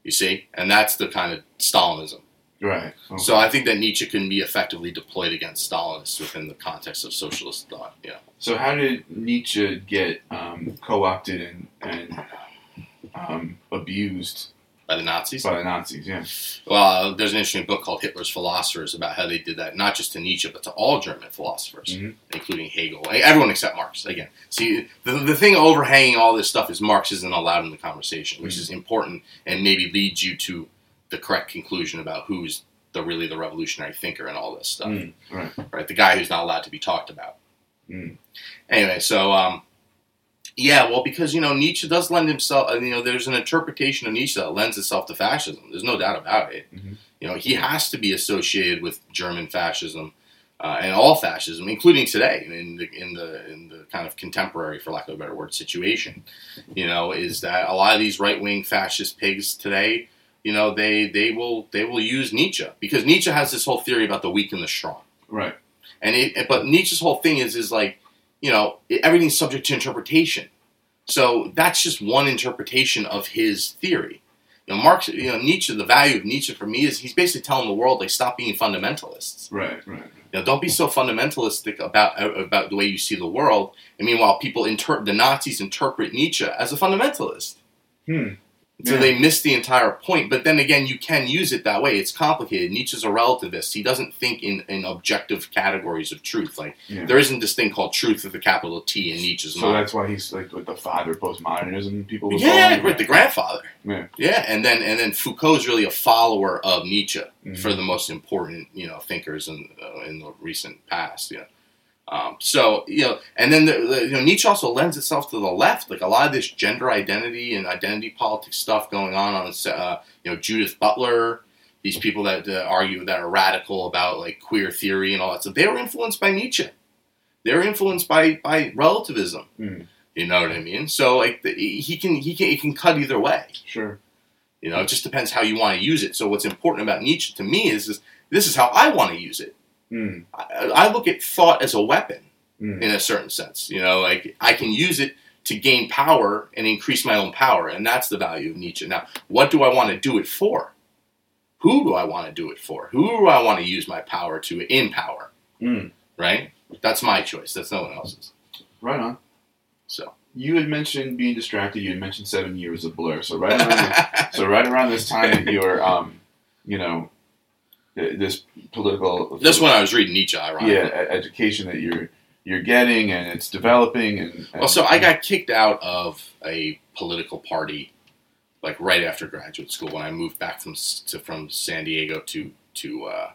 you see, and that's the kind of Stalinism. Right. Okay. So I think that Nietzsche can be effectively deployed against Stalinists within the context of socialist thought. Yeah. So how did Nietzsche get um, co-opted and, and um, abused by the Nazis. by the Nazis. Yeah. Well, there's an interesting book called Hitler's Philosophers about how they did that, not just to Nietzsche, but to all German philosophers, Mhm. including Hegel, everyone except Marx. Again, see, the, the thing overhanging all this stuff is Marx isn't allowed in the conversation, which Mhm. is important and maybe leads you to the correct conclusion about who's the really the revolutionary thinker and all this stuff, Mm, right. right? The guy who's not allowed to be talked about. Mm. Anyway, so um, yeah, well, because you know Nietzsche does lend himself. uh, You know, there's an interpretation of Nietzsche that lends itself to fascism. There's no doubt about it. Mhm. You know, he has to be associated with German fascism uh, and all fascism, including today in the in the in the kind of contemporary, for lack of a better word, situation. You know, is that a lot of these right wing fascist pigs today? You know, they they will they will use Nietzsche because Nietzsche has this whole theory about the weak and the strong. Right. And it, but Nietzsche's whole thing is is like, you know, everything's subject to interpretation. So that's just one interpretation of his theory. You know, Marx, you know, Nietzsche. The value of Nietzsche for me is he's basically telling the world like, stop being fundamentalists. Right. Right. You know, don't be so fundamentalistic about about the way you see the world. And meanwhile, people interpret, the Nazis interpret Nietzsche as a fundamentalist. Hmm. So Yeah. they miss the entire point. But then again, you can use it that way. It's complicated. Nietzsche's a relativist. He doesn't think in, in objective categories of truth. Like Yeah. there isn't this thing called truth with a capital T in Nietzsche's So mind. So that's why he's like with the father of postmodernism. People. Yeah, him. right, the grandfather. Yeah. Yeah, and then and then Foucault's really a follower of Nietzsche Mhm. for the most important you know thinkers in uh, in the recent past. Know. Um, so you know, and then the, the, you know Nietzsche also lends itself to the left, like a lot of this gender identity and identity politics stuff going on on uh, you know Judith Butler, these people that uh, argue that are radical about like queer theory and all that So They were influenced by Nietzsche. They were influenced by by relativism. Mhm. You know what I mean? So like the, he can he can he can cut either way. Sure. You know, it just depends how you want to use it. So what's important about Nietzsche to me is, is this is how I want to use it. Mm. I, I look at thought as a weapon Mm. in a certain sense. You know, like I can use it to gain power and increase my own power, and that's the value of Nietzsche. Now, what do I want to do it for? Who do I want to do it for? Who do I want to use my power to in power? Mm. Right? That's my choice. That's no one else's. Right on. So, You had mentioned being distracted. You had mentioned seven years of blur. So right around the, *laughs* so right around this time that you're, um, you know, this political That's one I was reading Nietzsche, ironically. yeah education that you're you're getting and it's developing and, and Well, so I got kicked out of a political party like right after graduate school when I moved back from to, from San Diego to to uh,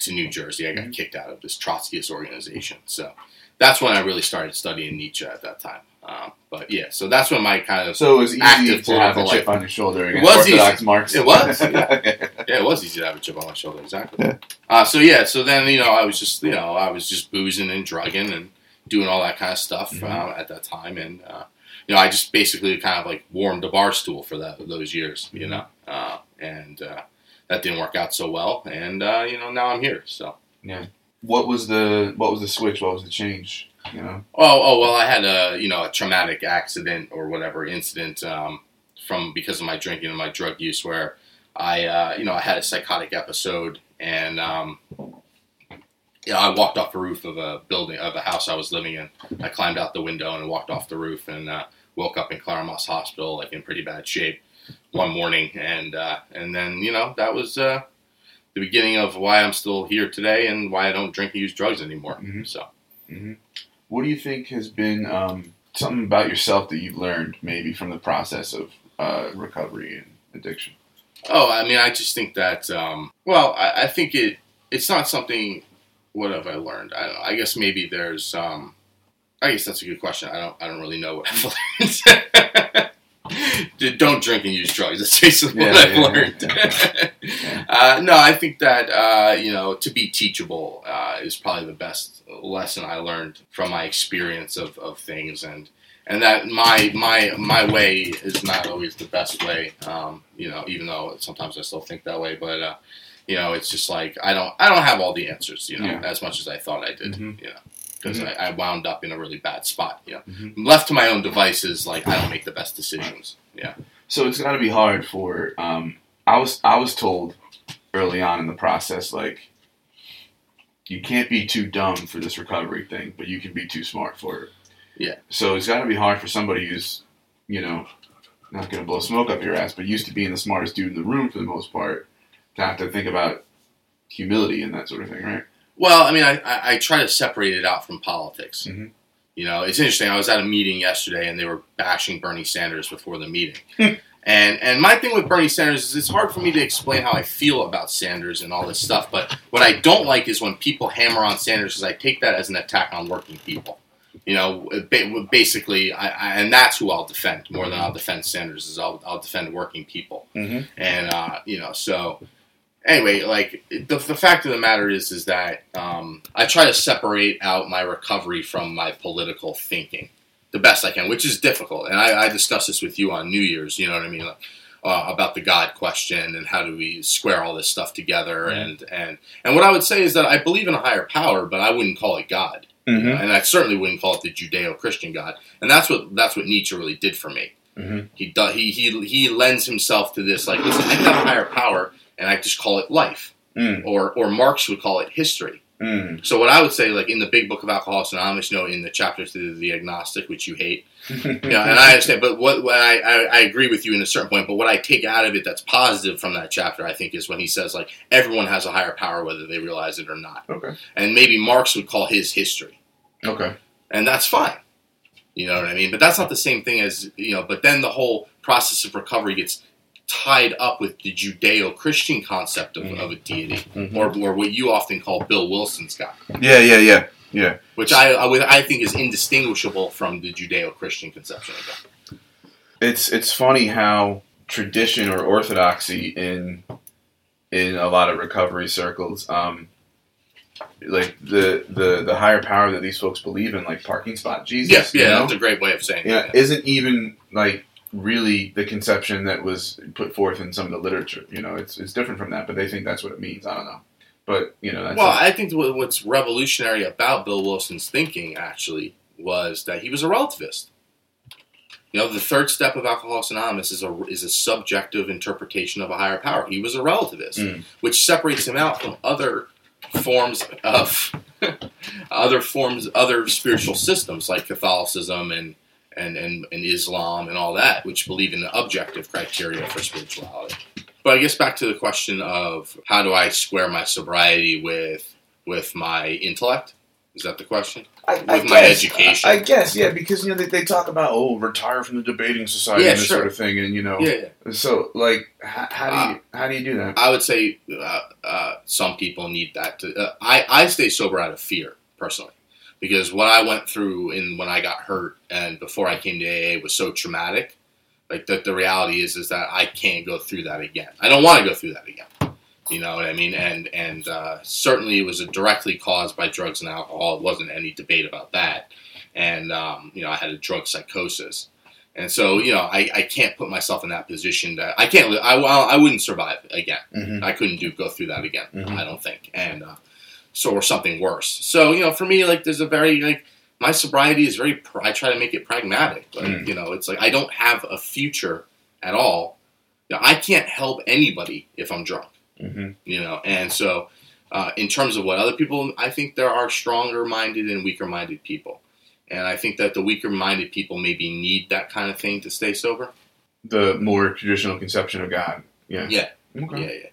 to New Jersey. I got Mhm. kicked out of this Trotskyist organization. So that's when I really started studying Nietzsche at that time. Um, but yeah, so that's when my kind of so it was easy to have a chip life. on your shoulder It was Orthodox easy. Marx. It was, *laughs* yeah, it was easy to have a chip on my shoulder. Exactly. Uh, so yeah, so then you know I was just you know I was just boozing and drugging and doing all that kind of stuff Mhm. uh, at that time, and uh, you know I just basically kind of like warmed the bar stool for that those years, you Mhm. know, uh, and uh, that didn't work out so well, and uh, you know now I'm here. So yeah, what was the what was the switch? What was the change? You know. oh oh well I had a you know a traumatic accident or whatever incident um, from because of my drinking and my drug use where I uh, you know I had a psychotic episode and um, you know, I walked off the roof of a building of a house I was living in. I climbed out the window and walked off the roof and uh, woke up in Claremont Hospital like in pretty bad shape one morning and uh, and then you know that was uh, the beginning of why I'm still here today and why I don't drink and use drugs anymore. Mhm. So. hmm What do you think has been um, something about yourself that you've learned maybe from the process of uh, recovery and addiction? Oh, I mean, I just think that. Um, well, I, I think it. It's not something. What have I learned? I don't know. I guess maybe there's. Um, I guess that's a good question. I don't. I don't really know what I've *laughs* learned. *laughs* don't drink and use drugs. That's basically Yeah, what I've yeah, learned. *laughs* Yeah. uh, no, I think that uh, you know to be teachable uh, is probably the best lesson I learned from my experience of, of things, and and that my my my way is not always the best way. Um, you know, even though sometimes I still think that way, but uh, you know, it's just like I don't I don't have all the answers. You know, Yeah. as much as I thought I did. Mhm. You know. Because Mhm. I, I wound up in a really bad spot, you know. Mhm. Left to my own devices, like I don't make the best decisions. Yeah. So it's got to be hard for. Um, I was I was told early on in the process like you can't be too dumb for this recovery thing, but you can be too smart for it. Yeah. So it's got to be hard for somebody who's you know not going to blow smoke up your ass, but used to being the smartest dude in the room for the most part, to have to think about humility and that sort of thing, right? Well, I mean, I, I, I try to separate it out from politics. Mhm. You know, it's interesting. I was at a meeting yesterday, and they were bashing Bernie Sanders before the meeting. *laughs* And and my thing with Bernie Sanders is it's hard for me to explain how I feel about Sanders and all this stuff. But what I don't like is when people hammer on Sanders, because I take that as an attack on working people. You know, basically, I, I, and that's who I'll defend more than I'll defend Sanders. Is I'll, I'll defend working people. Mm-hmm. And uh, you know, so anyway, like the, the fact of the matter is, is that um, I try to separate out my recovery from my political thinking the best I can, which is difficult. And I, I discussed this with you on New Year's. You know what I mean? Like, uh, about the God question and how do we square all this stuff together? And and and what I would say is that I believe in a higher power, but I wouldn't call it God, Mm-hmm. and I certainly wouldn't call it the Judeo-Christian God. And that's what that's what Nietzsche really did for me. Mhm. He does. He he he lends himself to this. Like, listen, I have a higher power, and I just call it life, Mm. or or Marx would call it history. Mm. So what I would say, like in the Big Book of Alcoholics Anonymous, you know, in the chapter to the agnostic, which you hate, *laughs* you know, and I understand. But what, what I, I I agree with you in a certain point. But what I take out of it that's positive from that chapter, I think, is when he says like everyone has a higher power, whether they realize it or not. okay. And maybe Marx would call his history Okay. and that's fine. You know what I mean? But that's not the same thing as you know. But then the whole process of recovery gets tied up with the Judeo-Christian concept of, Mhm. of a deity, Mhm. or, or what you often call Bill Wilson's God, Yeah. Yeah. Yeah. Yeah. which I I, I think is indistinguishable from the Judeo-Christian conception of God. It's it's funny how tradition or orthodoxy in in a lot of recovery circles, um, like the the the higher power that these folks believe in, like parking spot Jesus. Yes, you yeah, know? that's a great way of saying yeah, it. isn't even like really the conception that was put forth in some of the literature. You know, it's it's different from that, but they think that's what it means. I don't know, but you know, that's Well, I think what's revolutionary about Bill Wilson's thinking actually was that he was a relativist. You know, the third step of Alcoholics Anonymous is a is a subjective interpretation of a higher power. He was a relativist, Mm. which separates him out from other forms of *laughs* other forms, other spiritual systems like Catholicism and and, and and Islam and all that, which believe in the objective criteria for spirituality. But I guess back to the question of how do I square my sobriety with with my intellect? Is that the question? I, with my education. I, I guess, yeah, because you know they, they talk about oh, retire from the debating society Yeah, and this sure. sort of thing, and you know, Yeah, yeah. so like, how, how do you how do you do that? I would say uh, uh, some people need that. To, uh, I I stay sober out of fear personally because what I went through in when I got hurt and before I came to AA was so traumatic. Like that, the reality is is that I can't go through that again. I don't want to go through that again. You know what I mean? And and uh, certainly it was directly caused by drugs and alcohol. It wasn't any debate about that. And um, you know I had a drug psychosis. And so, you know, I, I can't put myself in that position that I can't. I, I wouldn't survive again. Mhm. I couldn't do go through that again. Mhm. I don't think, and uh, so or something worse. So you know, for me, like there's a very like my sobriety is very. Pr- I try to make it pragmatic. Like Mm. you know, it's like I don't have a future at all. You know, I can't help anybody if I'm drunk. Mhm. You know, and so uh, in terms of what other people, I think there are stronger minded and weaker minded people. And I think that the weaker minded people maybe need that kind of thing to stay sober. The more traditional conception of God, yeah, Yeah. okay, Yeah,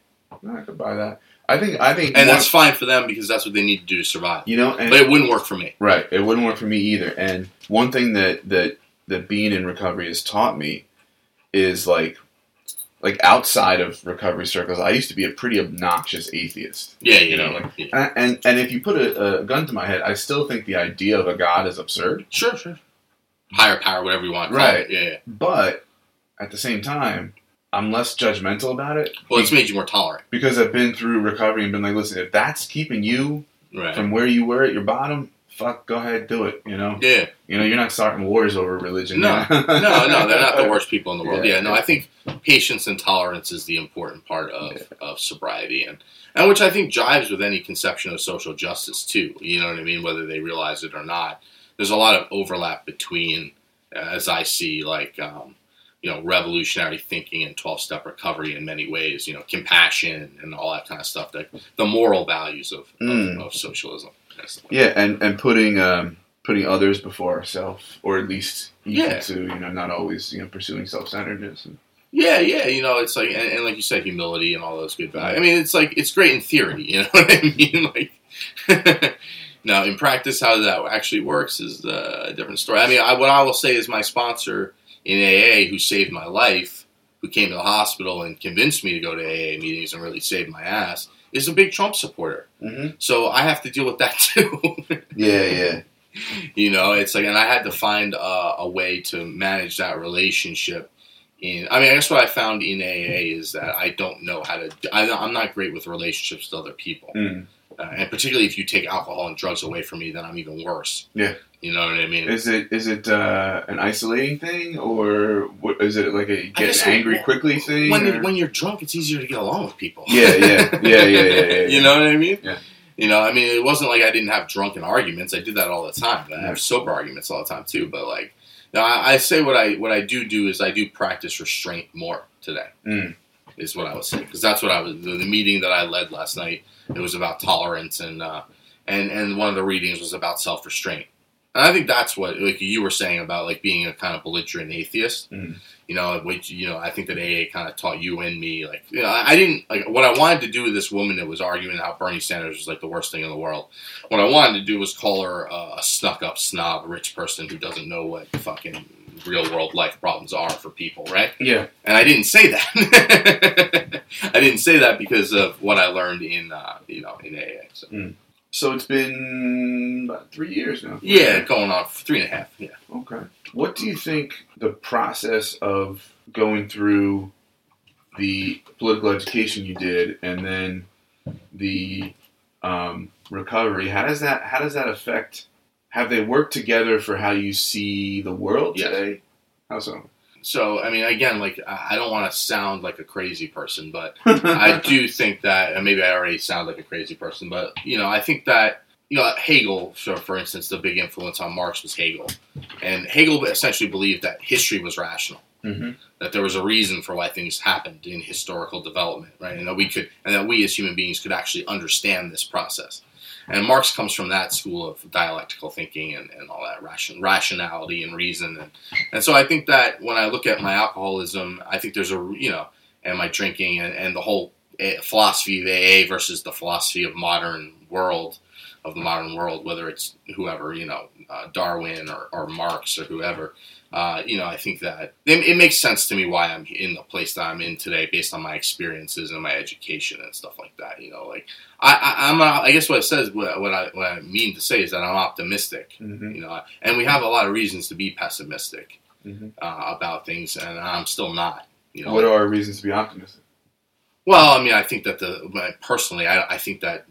yeah. I could buy that. I think I think And one- that's fine for them because that's what they need to do to survive. you know, and But it wouldn't work for me. Right. It wouldn't work for me either. And one thing that that that being in recovery has taught me is like like outside of recovery circles, I used to be a pretty obnoxious atheist. Yeah, yeah, You know, like- yeah. And and, and if you put a, a gun to my head, I still think the idea of a god is absurd. Sure, sure. Higher power, whatever you want Right. Yeah, yeah. But at the same time, I'm less judgmental about it Well, it's made you more tolerant. because I've been through recovery and been like, listen, if that's keeping you Right. from where you were at your bottom, fuck, go ahead, do it. You know, Yeah. you know, you're not starting wars over religion. No. *laughs* No, no, they're not the worst people in the world. Yeah. Yeah, no, I think patience and tolerance is the important part of, of sobriety, and and which I think jives with any conception of social justice too. You know what I mean? Whether they realize it or not, there's a lot of overlap between, as I see, like um, you know, revolutionary thinking and twelve step recovery in many ways. You know, compassion and all that kind of stuff. Like the moral values of of, Mm. of socialism. The way. Yeah, and and putting um, putting others before ourselves, or at least Yeah. to you know not always you know pursuing self centeredness. Yeah, yeah, you know, it's like, and, and like you said, humility and all those good values. I mean, it's like it's great in theory, you know *laughs* what I mean? Like, *laughs* now in practice, how that actually works is uh, a different story. I mean, I, what I will say is my sponsor in AA, who saved my life, who came to the hospital and convinced me to go to AA meetings and really saved my ass, is a big Trump supporter. Mm-hmm. So I have to deal with that *laughs* too. Yeah, yeah, you know it's like and i had to find a, a way to manage that relationship in i mean i guess what i found in aa is that i don't know how to I, i'm not great with relationships with other people Mm. Uh, and particularly if you take alcohol and drugs away from me then i'm even worse Yeah. you know what i mean Is it is it uh, an isolating thing, or what, is it like a guess angry when- quickly thing? when, or- when you're drunk it's easier to get along with people yeah, yeah, *laughs* yeah, yeah, yeah, yeah. you know what I mean? Yeah. You know, I mean, it wasn't like I didn't have drunken arguments. I did that all the time. I have sober arguments all the time too. But like, now I, I say what I what I do do is I do practice restraint more today. Mm. Is what I would say because that's what I was the, the meeting that I led last night. It was about tolerance and uh, and and one of the readings was about self restraint. And I think that's what like you were saying about like being a kind of belligerent atheist. Mm. You know, which you know, I think that AA kind of taught you and me. Like, you know, I, I didn't like what I wanted to do with this woman that was arguing how Bernie Sanders was like the worst thing in the world. What I wanted to do was call her uh, a snuck up snob, rich person who doesn't know what fucking real world life problems are for people, right? yeah. And I didn't say that. *laughs* I didn't say that because of what I learned in uh, you know in AA. So. So it's been about three years now. Yeah, going on three and a half. Yeah. Okay. What do you think the process of going through the political education you did and then the um, recovery? How does that how does that affect? Have they worked together for how you see the world Yes. today? How so? So I mean, again, like I don't want to sound like a crazy person, but *laughs* I do think that, and maybe I already sound like a crazy person, but you know, I think that you know Hegel, so for instance, the big influence on Marx was Hegel, and Hegel essentially believed that history was rational, hmm that there was a reason for why things happened in historical development, right, and that we could, and that we as human beings could actually understand this process. And Marx comes from that school of dialectical thinking and, and all that ration, rationality and reason, and, and so I think that when I look at my alcoholism, I think there's a you know and my drinking and, and the whole eh, philosophy of AA versus the philosophy of modern world of the modern world, whether it's whoever you know uh, Darwin or, or Marx or whoever. Uh, you know, I think that it, it makes sense to me why I'm in the place that I'm in today, based on my experiences and my education and stuff like that. You know, like I, I, I'm, not, I guess what it says, what, what I, what I mean to say is that I'm optimistic. hmm You know, and we have a lot of reasons to be pessimistic Mhm. uh, about things, and I'm still not. You know, What are our reasons to be optimistic? well, I mean, I think that the personally, I, I think that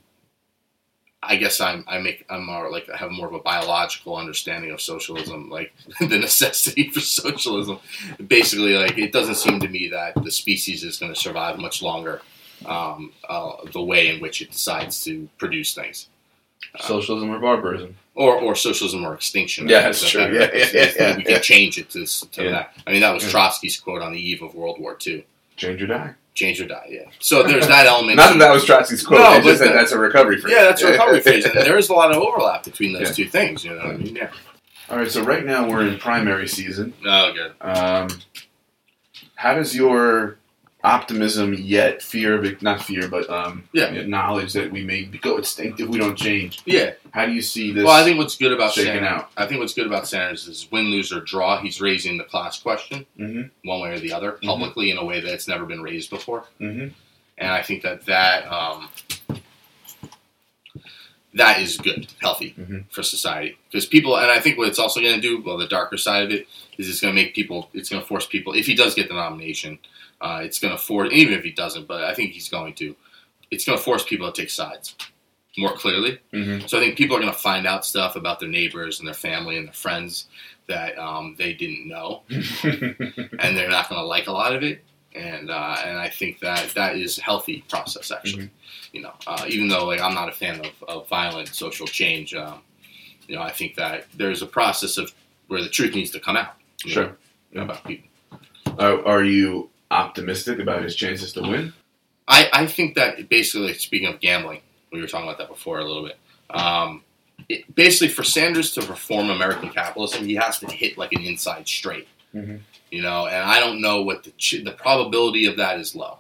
I guess I'm I make I'm more like I have more of a biological understanding of socialism, like *laughs* the necessity for socialism. Basically, like it doesn't seem to me that the species is going to survive much longer. Um, uh, the way in which it decides to produce things, Socialism or barbarism? or or socialism or extinction. Yeah, that's true. Yeah, that- yeah, yeah, we yeah. can change it to, to Yeah. that. I mean, that was Trotsky's quote on the eve of World War II: Change or die. "Change or die." Yeah. So there's that element. *laughs* Not that that was Trotsky's quote. No, it's just but that that's a recovery phase. Yeah, that's a recovery *laughs* phase, and there is a lot of overlap between those Yeah. two things. You know what I mean? Yeah. All right, so right now we're in primary season. Oh, good. Um, how does your optimism yet fear of not fear but um, Yeah. knowledge that we may go extinct if we don't change? Yeah. How do you see this? Well, I think what's good about shaking Sanders, out. I think what's good about Sanders is win, lose, or draw. He's raising the class question Mhm. one way or the other publicly in a way that's never been raised before, Mhm. and I think that that um, that is good, healthy Mhm. for society because people. And I think what it's also going to do, well, the darker side of it is it's going to make people. It's going to force people. If he does get the nomination, uh, it's going to force. Even if he doesn't, but I think he's going to. It's going to force people to take sides more clearly. Mhm. So I think people are going to find out stuff about their neighbors and their family and their friends that um, they didn't know, *laughs* and they're not going to like a lot of it. And uh, and I think that that is a healthy process actually. You know, uh, even though like I'm not a fan of, of violent social change, um, you know, I think that there's a process of where the truth needs to come out. Sure. know, about people. Are, are you optimistic about his chances to win? I, I think that basically, speaking of gambling, we were talking about that before a little bit. Um, it, basically for Sanders to reform American capitalism, he has to hit like an inside straight. Mhm. You know, and I don't know what the ch- the probability of that is low.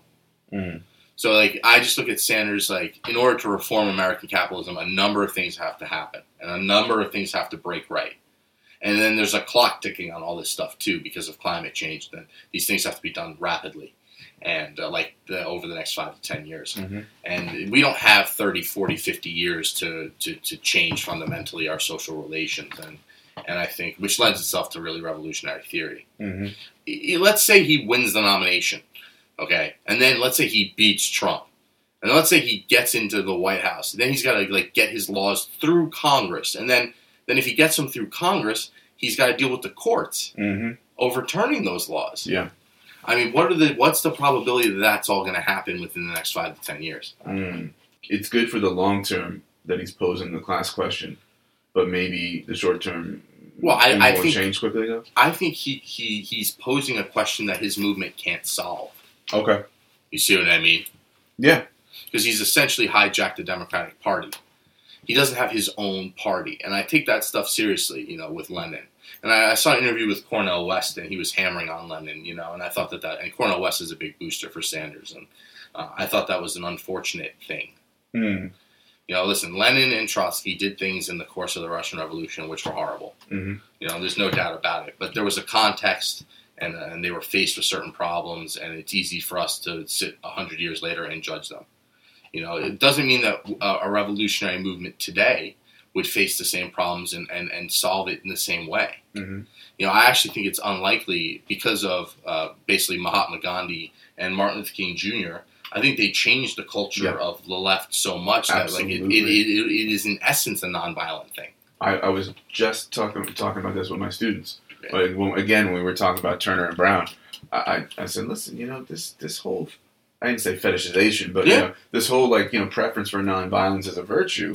Mm. So like I just look at Sanders like in order to reform American capitalism, a number of things have to happen, and a number of things have to break right. And then there's a clock ticking on all this stuff too because of climate change. Then these things have to be done rapidly, and uh, like the, over the next five to ten years. Mhm. And we don't have 30, 40, 50 years to, to, to change fundamentally our social relations, and and I think which lends itself to really revolutionary theory Mhm. let's say he wins the nomination, okay, and then let's say he beats Trump, and let's say he gets into the White House. Then he's got to like get his laws through Congress, and then then if he gets them through Congress, he's got to deal with the courts Mhm. overturning those laws. Yeah. I mean, what are the what's the probability that that's all going to happen within the next five to ten years? Mm. It's good for the long term that he's posing the class question, but maybe the short term. Well, I- I think- change quickly enough. I think he, he he's posing a question that his movement can't solve. Okay. You see what I mean? Yeah. because he's essentially hijacked the Democratic Party. He doesn't have his own party, and I take that stuff seriously. You know, with Lenin, and I, I saw an interview with Cornel West, and he was hammering on Lenin. You know, and I thought that that and Cornel West is a big booster for Sanders, and uh, I thought that was an unfortunate thing. Mm. You know, listen, Lenin and Trotsky did things in the course of the Russian Revolution which were horrible. Mhm. You know, there's no doubt about it. But there was a context, and, uh, and they were faced with certain problems, and it's easy for us to sit a hundred years later and judge them. You know, it doesn't mean that uh, a revolutionary movement today would face the same problems and, and, and solve it in the same way. Mhm. You know, I actually think it's unlikely because of uh, basically Mahatma Gandhi and Martin Luther King Jr. I think they changed the culture Yeah. of the left so much that like it, it, it, it is in essence a nonviolent thing. I, I was just talking talking about this with my students. But when, again, when we were talking about Turner and Brown, I, I, said, listen, you know, this this whole I didn't say fetishization, but you Yeah. know, this whole like you know preference for nonviolence as a virtue,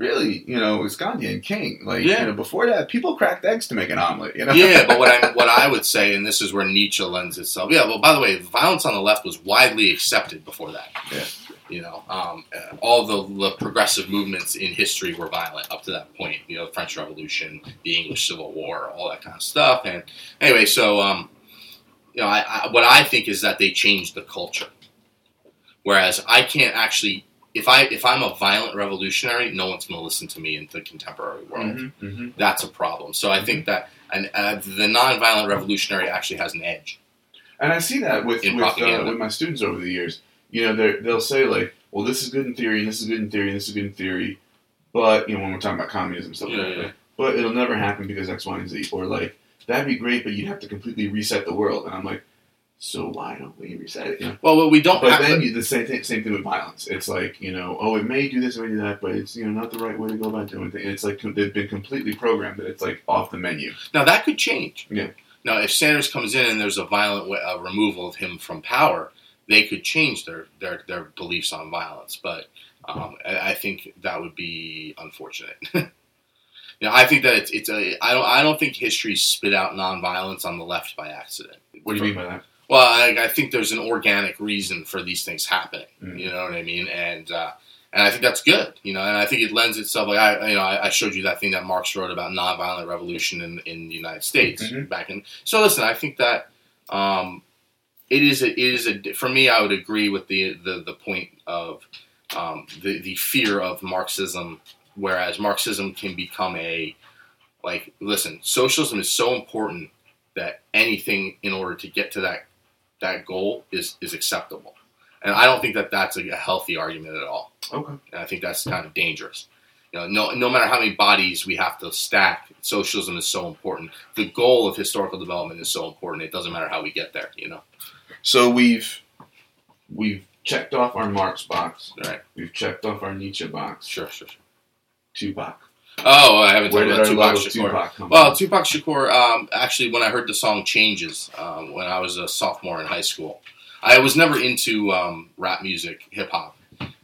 really, you know, is Gandhi and King. Like, Yeah. you know, before that, people cracked eggs to make an omelet. You know, yeah, but what I *laughs* what I would say, and this is where Nietzsche lends itself. Yeah, well, by the way, violence on the left was widely accepted before that. Yeah. You know, um, all the, the progressive movements in history were violent up to that point. You know, the French Revolution, the English Civil War, all that kind of stuff. And anyway, so um, you know, I, I, what I think is that they changed the culture. Whereas I can't actually, if I if I'm a violent revolutionary, no one's going to listen to me in the contemporary world Mhm, mhm. that's a problem. So I think that and uh, the nonviolent revolutionary actually has an edge. And I see that with with, uh, with my students over the years. You know, they they'll say like, "Well, this is good in theory, and this is good in theory, and this is good in theory," but you know, when we're talking about communism stuff Yeah, like yeah. that, but it'll never happen because X, Y, and Z, or like that'd be great, but you'd have to completely reset the world. And I'm like, so why don't we reset it? You know? Well, we don't But have, then the same thing, same thing with violence. It's like you know, oh, it may do this, it may do that, but it's you know not the right way to go about doing things. It's like they've been completely programmed that it's like off the menu. now that could change. Yeah. Now, if Sanders comes in and there's a violent uh, removal of him from power, they could change their their, their beliefs on violence. But um, I, I think that would be unfortunate. *laughs* you know, I think that it's, it's a. I don't. I don't think history spit out nonviolence on the left by accident. What do you mean by that? Well, I, I think there's an organic reason for these things happening. Mm. You know what I mean? And uh, and I think that's good. You know, and I think it lends itself. Like I, you know, I, I showed you that thing that Marx wrote about nonviolent revolution in, in the United States Mhm. back in. So listen, I think that um, it is a, it is a for me. I would agree with the the, the point of um, the the fear of Marxism, whereas Marxism can become a like listen, socialism is so important that anything in order to get to that that goal is is acceptable. And I don't think that that's a, healthy argument at all. Okay. And I think that's kind of dangerous. You know, no, no matter how many bodies we have to stack, socialism is so important. The goal of historical development is so important. It doesn't matter how we get there. You know, So we've we've checked off our Marx box. right? We've checked off our Nietzsche box. Sure, sure, sure. Two Tupac. Oh, I haven't Where talked about Tupac Shakur. Tupac Well. Tupac Shakur. Um, actually, when I heard the song "Changes" um, when I was a sophomore in high school, I was never into um, rap music, hip hop,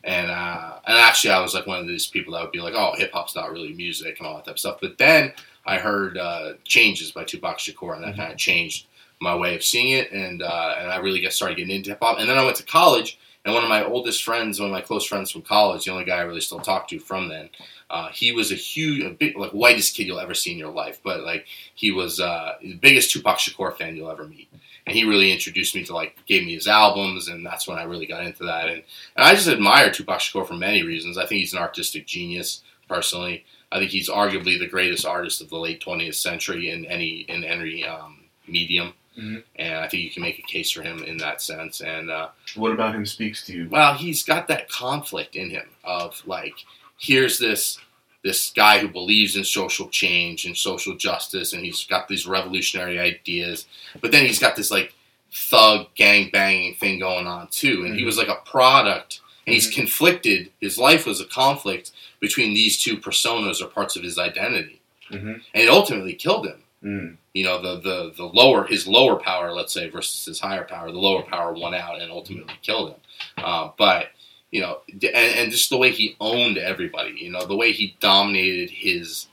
and uh, and actually, I was like one of these people that would be like, "Oh, hip hop's not really music" and all that type of stuff. But then I heard uh, "Changes" by Tupac Shakur, and that Mm-hmm. kind of changed my way of seeing it, and uh, and I really got started getting into hip hop. And then I went to college, And one of my oldest friends, one of my close friends from college, the only guy I really still talk to from then, uh, he was a huge, a big, like whitest kid you'll ever see in your life. But like he was uh, the biggest Tupac Shakur fan you'll ever meet. And he really introduced me to like, gave me his albums, and that's when I really got into that. And, and I just admire Tupac Shakur for many reasons. I think he's an artistic genius, personally. I think he's arguably the greatest artist of the late 20th century in any in any um, medium, Mhm. and I think you can make a case for him in that sense. And uh, What about him speaks to you? well, he's got that conflict in him of like, here's this this guy who believes in social change and social justice, and he's got these revolutionary ideas, but then he's got this like thug gang banging thing going on too, and he Mhm. was like a product, and he's Mhm. conflicted. His life was a conflict between these two personas or parts of his identity, Mm-hmm. and it ultimately killed him Mm. you know the, the the lower his lower power let's say versus his higher power the lower power won out and ultimately killed him uh, but you know and, and just the way he owned everybody you know the way he dominated his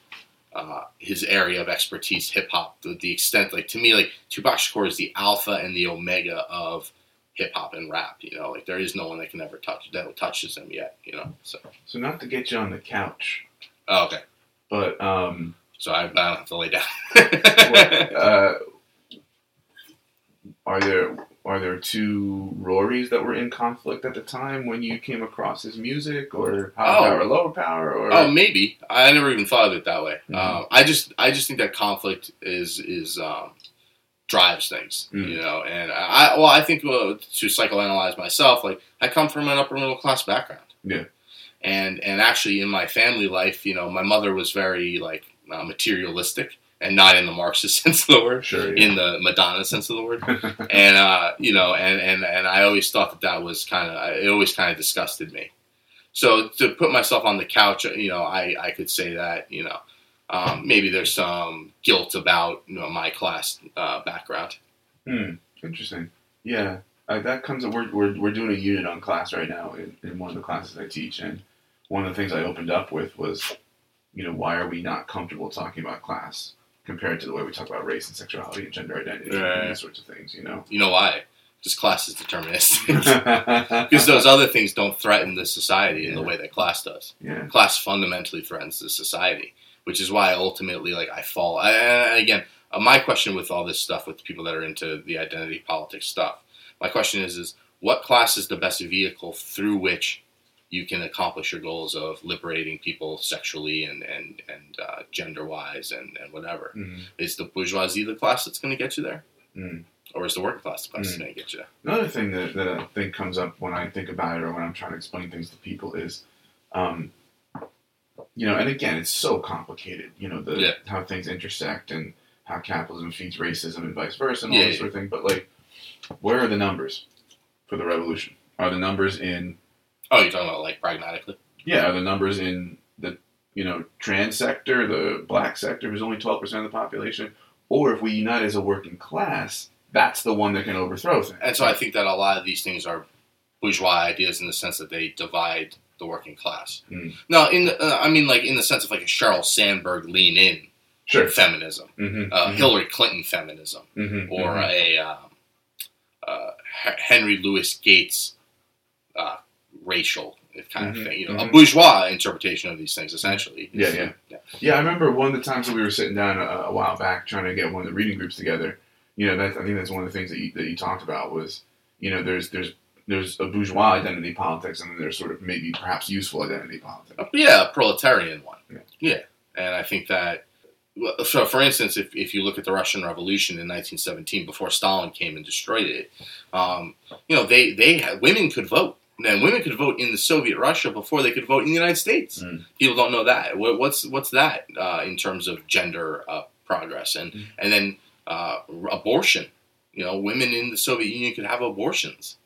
uh, his area of expertise hip hop the, the extent like to me like Tupac Shakur is the alpha and the omega of hip hop and rap you know like there is no one that can ever touch that touches him yet you know so. So not to get you on the couch, oh, okay. But um, so I, I don't have to lay down. *laughs* what, uh, are there are there two Rorys that were in conflict at the time when you came across his music, or high Oh. power, lower power, or Oh, maybe. I never even thought of it that way. Mhm. Um, I just, I just think that conflict is is um, drives things, Mm. you know. And I, well, I think uh, to psychoanalyze myself, like I come from an upper middle class background. Yeah. And and actually, in my family life, you know, my mother was very like uh, materialistic, and not in the Marxist *laughs* sense of the word, sure, yeah. in the Madonna sense of the word and uh, you know, and, and and I always thought that that was kind of it always kind of disgusted me. So to put myself on the couch, you know, I I could say that you know um, maybe there's some guilt about you know my class uh, background. Hmm, interesting. Yeah, uh, that comes. We're, we're we're doing a unit on class right now in, in one of the classes I teach, and one of the things I opened up with was, you know, why are we not comfortable talking about class compared to the way we talk about race and sexuality and gender identity Right. and these sorts of things, you know? You know why? Just class is deterministic. *laughs* Because those other things don't threaten the society in the way that class does. yeah, class fundamentally threatens the society, which is why ultimately, like, I fall. I, and again, uh, my question with all this stuff, with people that are into the identity politics stuff, my question is, is what class is the best vehicle through which you can accomplish your goals of liberating people sexually and and and uh, gender wise and and whatever? Mhm. Is the bourgeoisie the class that's going to get you there, Mm. or is the working class the class that's Mm. going to get you there? Another thing that, that I think comes up when I think about it or when I'm trying to explain things to people is, um, you know, and again, it's so complicated, you know, the Yeah. how things intersect and how capitalism feeds racism and vice versa and all Yeah, this yeah. sort of thing. But like, where are the numbers for the revolution? Are the numbers in? Oh, you're talking about like pragmatically? Yeah, the numbers in the you know trans sector, the black sector, who's only twelve percent of the population, or if we unite as a working class, that's the one that can overthrow things. And so I think that a lot of these things are bourgeois ideas in the sense that they divide the working class. Mm. No, in the, uh, I mean like in the sense of like a Sheryl Sandberg lean in sure. feminism, Mm-hmm. uh, Hillary Clinton feminism, mm-hmm. or a um, uh, H- Henry Louis Gates uh, racial kind of thing. You know, a mhm. bourgeois interpretation of these things essentially. Yeah, yeah. yeah. Yeah, I remember one of the times that we were sitting down a, a while back trying to get one of the reading groups together. You know, that's I think that's one of the things that you, that you talked about was, you know, there's there's there's a bourgeois identity politics, and then there's sort of maybe perhaps useful identity politics. Uh, Yeah, a proletarian one. Yeah. And I think that, so for instance, if, if you look at the Russian Revolution in 1917, before Stalin came and destroyed it, um, you know, they, they had, women could vote. And women could vote in the Soviet Russia before they could vote in the United States. Mm. People don't know that. What's what's that uh, in terms of gender uh, progress and Mm. and then uh, abortion? You know, women in the Soviet Union could have abortions.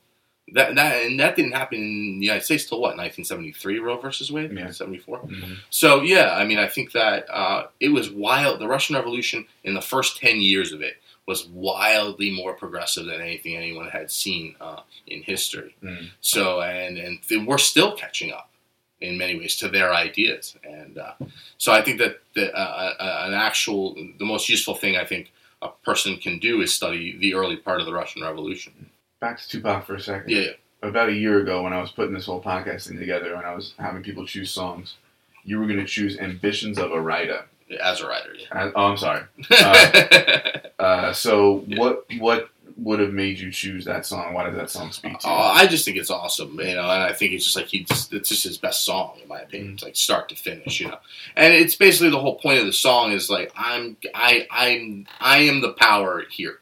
That, that and that didn't happen in the United States till what 1973 Roe versus Wade Yeah. 74 Mm-hmm. so yeah, I mean, I think that uh, it was wild. The Russian Revolution in the first ten years of it was wildly more progressive than anything anyone had seen uh, in history. Mm. So and and th- we're still catching up in many ways to their ideas, and uh, so I think that the, uh, uh, an actual the most useful thing I think a person can do is study the early part of the Russian Revolution. Back to Tupac for a second. Yeah, yeah. about a year ago when I was putting this whole podcast thing together and I was having people choose songs, you were going to choose "Ambitions of a Writer." As a writer, yeah. Uh, oh, I'm sorry. *laughs* Uh, *laughs* uh, so what what would have made you choose that song? Why does that song speak to you? Oh, I just think it's awesome, you know, and I think it's just like he just, it's just his best song in my opinion. It's like start to finish, you know. And it's basically the whole point of the song is like I'm I I'm I am the power here.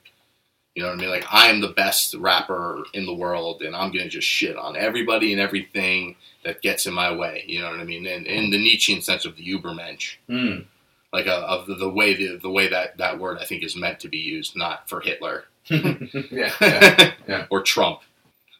You know what I mean? Like I am the best rapper in the world and I'm gonna just shit on everybody and everything that gets in my way. You know what I mean? And in the Nietzschean sense of the Übermensch. Mm. Like uh, of the, the way the, the way that that word I think is meant to be used, not for Hitler. *laughs* yeah, yeah. yeah. *laughs* or Trump.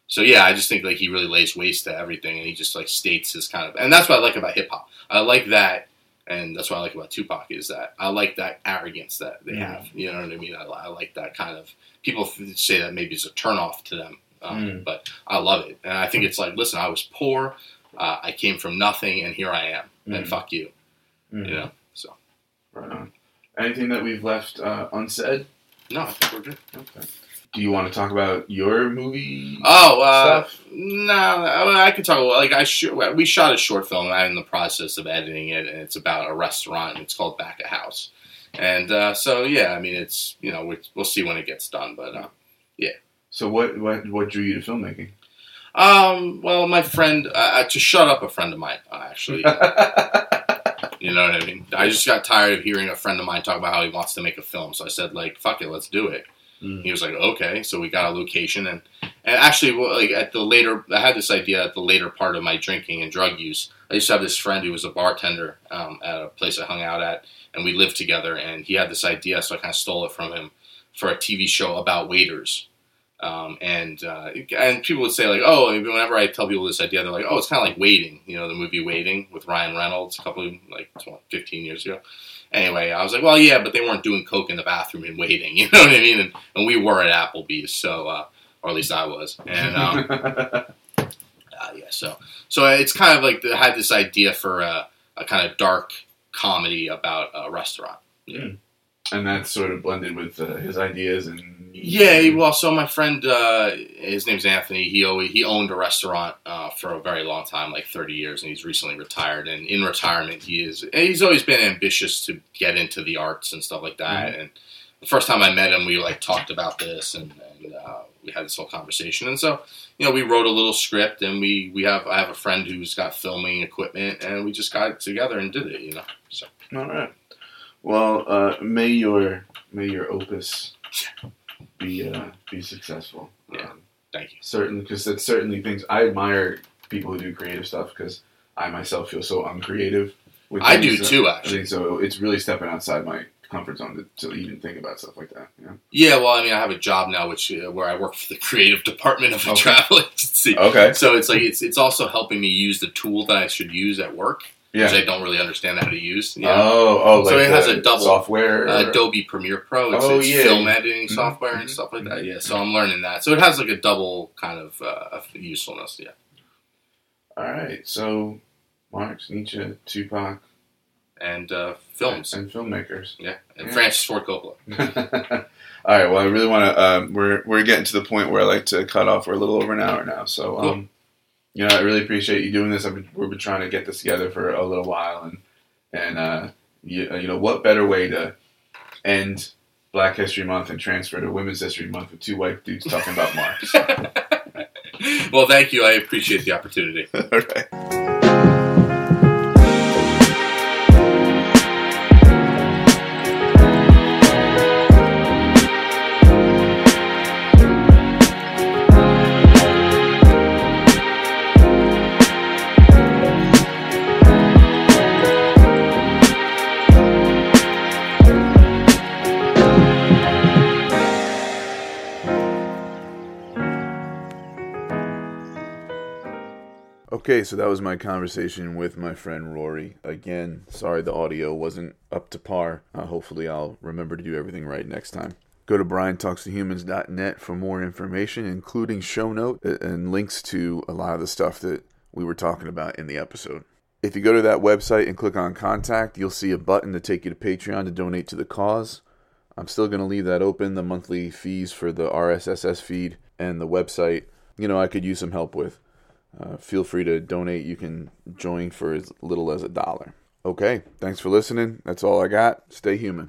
So yeah, I just think like he really lays waste to everything, and he just like states his kind of, and that's what I like about hip hop. I like that, and that's what I like about Tupac is that I like that arrogance that they Mm. have. You know what I mean? I, I like that kind of. People say that maybe it's a turnoff to them, um, Mm. but I love it, and I think it's like, listen, I was poor, uh, I came from nothing, and here I am, and Mm. fuck you. Mm. You know. Right on. Anything that we've left uh, unsaid? no, I think we're good. Okay. Do you want to talk about your movie? Oh, uh, Stuff? no, I, I could talk about like I sh- we shot a short film. I'm in the process of editing it, and it's about a restaurant. And it's called Back a House, and uh, so yeah, I mean, it's you know we, we'll see when it gets done, but uh, So what what what drew you to filmmaking? um, well, my friend uh, to shut up a friend of mine uh, actually. *laughs* You know what I mean? I just got tired of hearing a friend of mine talk about how he wants to make a film. So I said, like, fuck it, let's do it. Mm. He was like, okay. So we got a location, and and actually, well, like at the later, I had this idea at the later part of my drinking and drug use. I used to have this friend who was a bartender um, at a place I hung out at, and we lived together. And he had this idea, so I kind of stole it from him for a TV show about waiters. Um, and uh, and people would say like, oh, whenever I tell people this idea, they're like, oh, it's kind of like Waiting, you know, the movie Waiting with Ryan Reynolds a couple of like 12, 15 years ago. Anyway, I was like, well, yeah, but they weren't doing coke in the bathroom and waiting, *laughs* you know what I mean? And, and we were at Applebee's, so uh, or at least I was, and um, *laughs* uh, yeah, so so it's kind of like the, I had this idea for a, a kind of dark comedy about a restaurant. yeah. and that's sort of blended with uh, his ideas and Yeah, well, so my friend, uh, his name's Anthony. He always, he owned a restaurant uh, for a very long time, like thirty years, and he's recently retired. And in retirement, he is he's always been ambitious to get into the arts and stuff like that. And the first time I met him, we like talked about this, and, and uh, we had this whole conversation. And so, you know, we wrote a little script, and we we have I have a friend who's got filming equipment, and we just got together and did it. You know, so All right. Well, uh, may your may your opus be uh, be successful. Yeah. Um, thank you. certainly, because it's certainly things I admire people who do creative stuff because I myself feel so uncreative. With I do too, uh, I actually. so. It's really stepping outside my comfort zone to, to even think about stuff like that. Know? Yeah, well, I mean, I have a job now, which uh, where I work for the *laughs* creative department of a Okay. travel *laughs* agency. Okay. So it's like it's it's also helping me use the tool that I should use at work, Yeah. which I don't really understand how to use. You know? Oh, oh, like So it has a double, software. uh, Adobe Premiere Pro, it's, Oh, it's yeah. film editing Mhm, software and mhm, stuff like that. Yeah, so I'm learning that. So it has like a double kind of uh, usefulness. Yeah, All right. So, Marx, Nietzsche, Tupac, and uh, films. and filmmakers. Yeah, and Yeah. Francis Ford Coppola. *laughs* All right. Well, I really want to. Um, we're we're getting to the point where I like to cut off. We're a little over an hour now, so um, you know, I really appreciate you doing this. I've been, we've been trying to get this together for a little while, and and uh, you, you know, what better way to end Black History Month and transfer to Women's History Month with two white dudes talking about *laughs* Marx. well, thank you. I appreciate the opportunity. *laughs* All right. Okay, so that was my conversation with my friend Rory. Again, sorry the audio wasn't up to par. Uh, hopefully, I'll remember to do everything right next time. Go to briantalkstohumans.net for more information, including show note and links to a lot of the stuff that we were talking about in the episode. If you go to that website and click on contact, you'll see a button to take you to Patreon to donate to the cause. I'm still going to leave that open. The monthly fees for the RSS feed and the website you know I could use some help with. Uh, feel free to donate. You can join for as little as a dollar. Okay, thanks for listening. That's all I got. Stay human.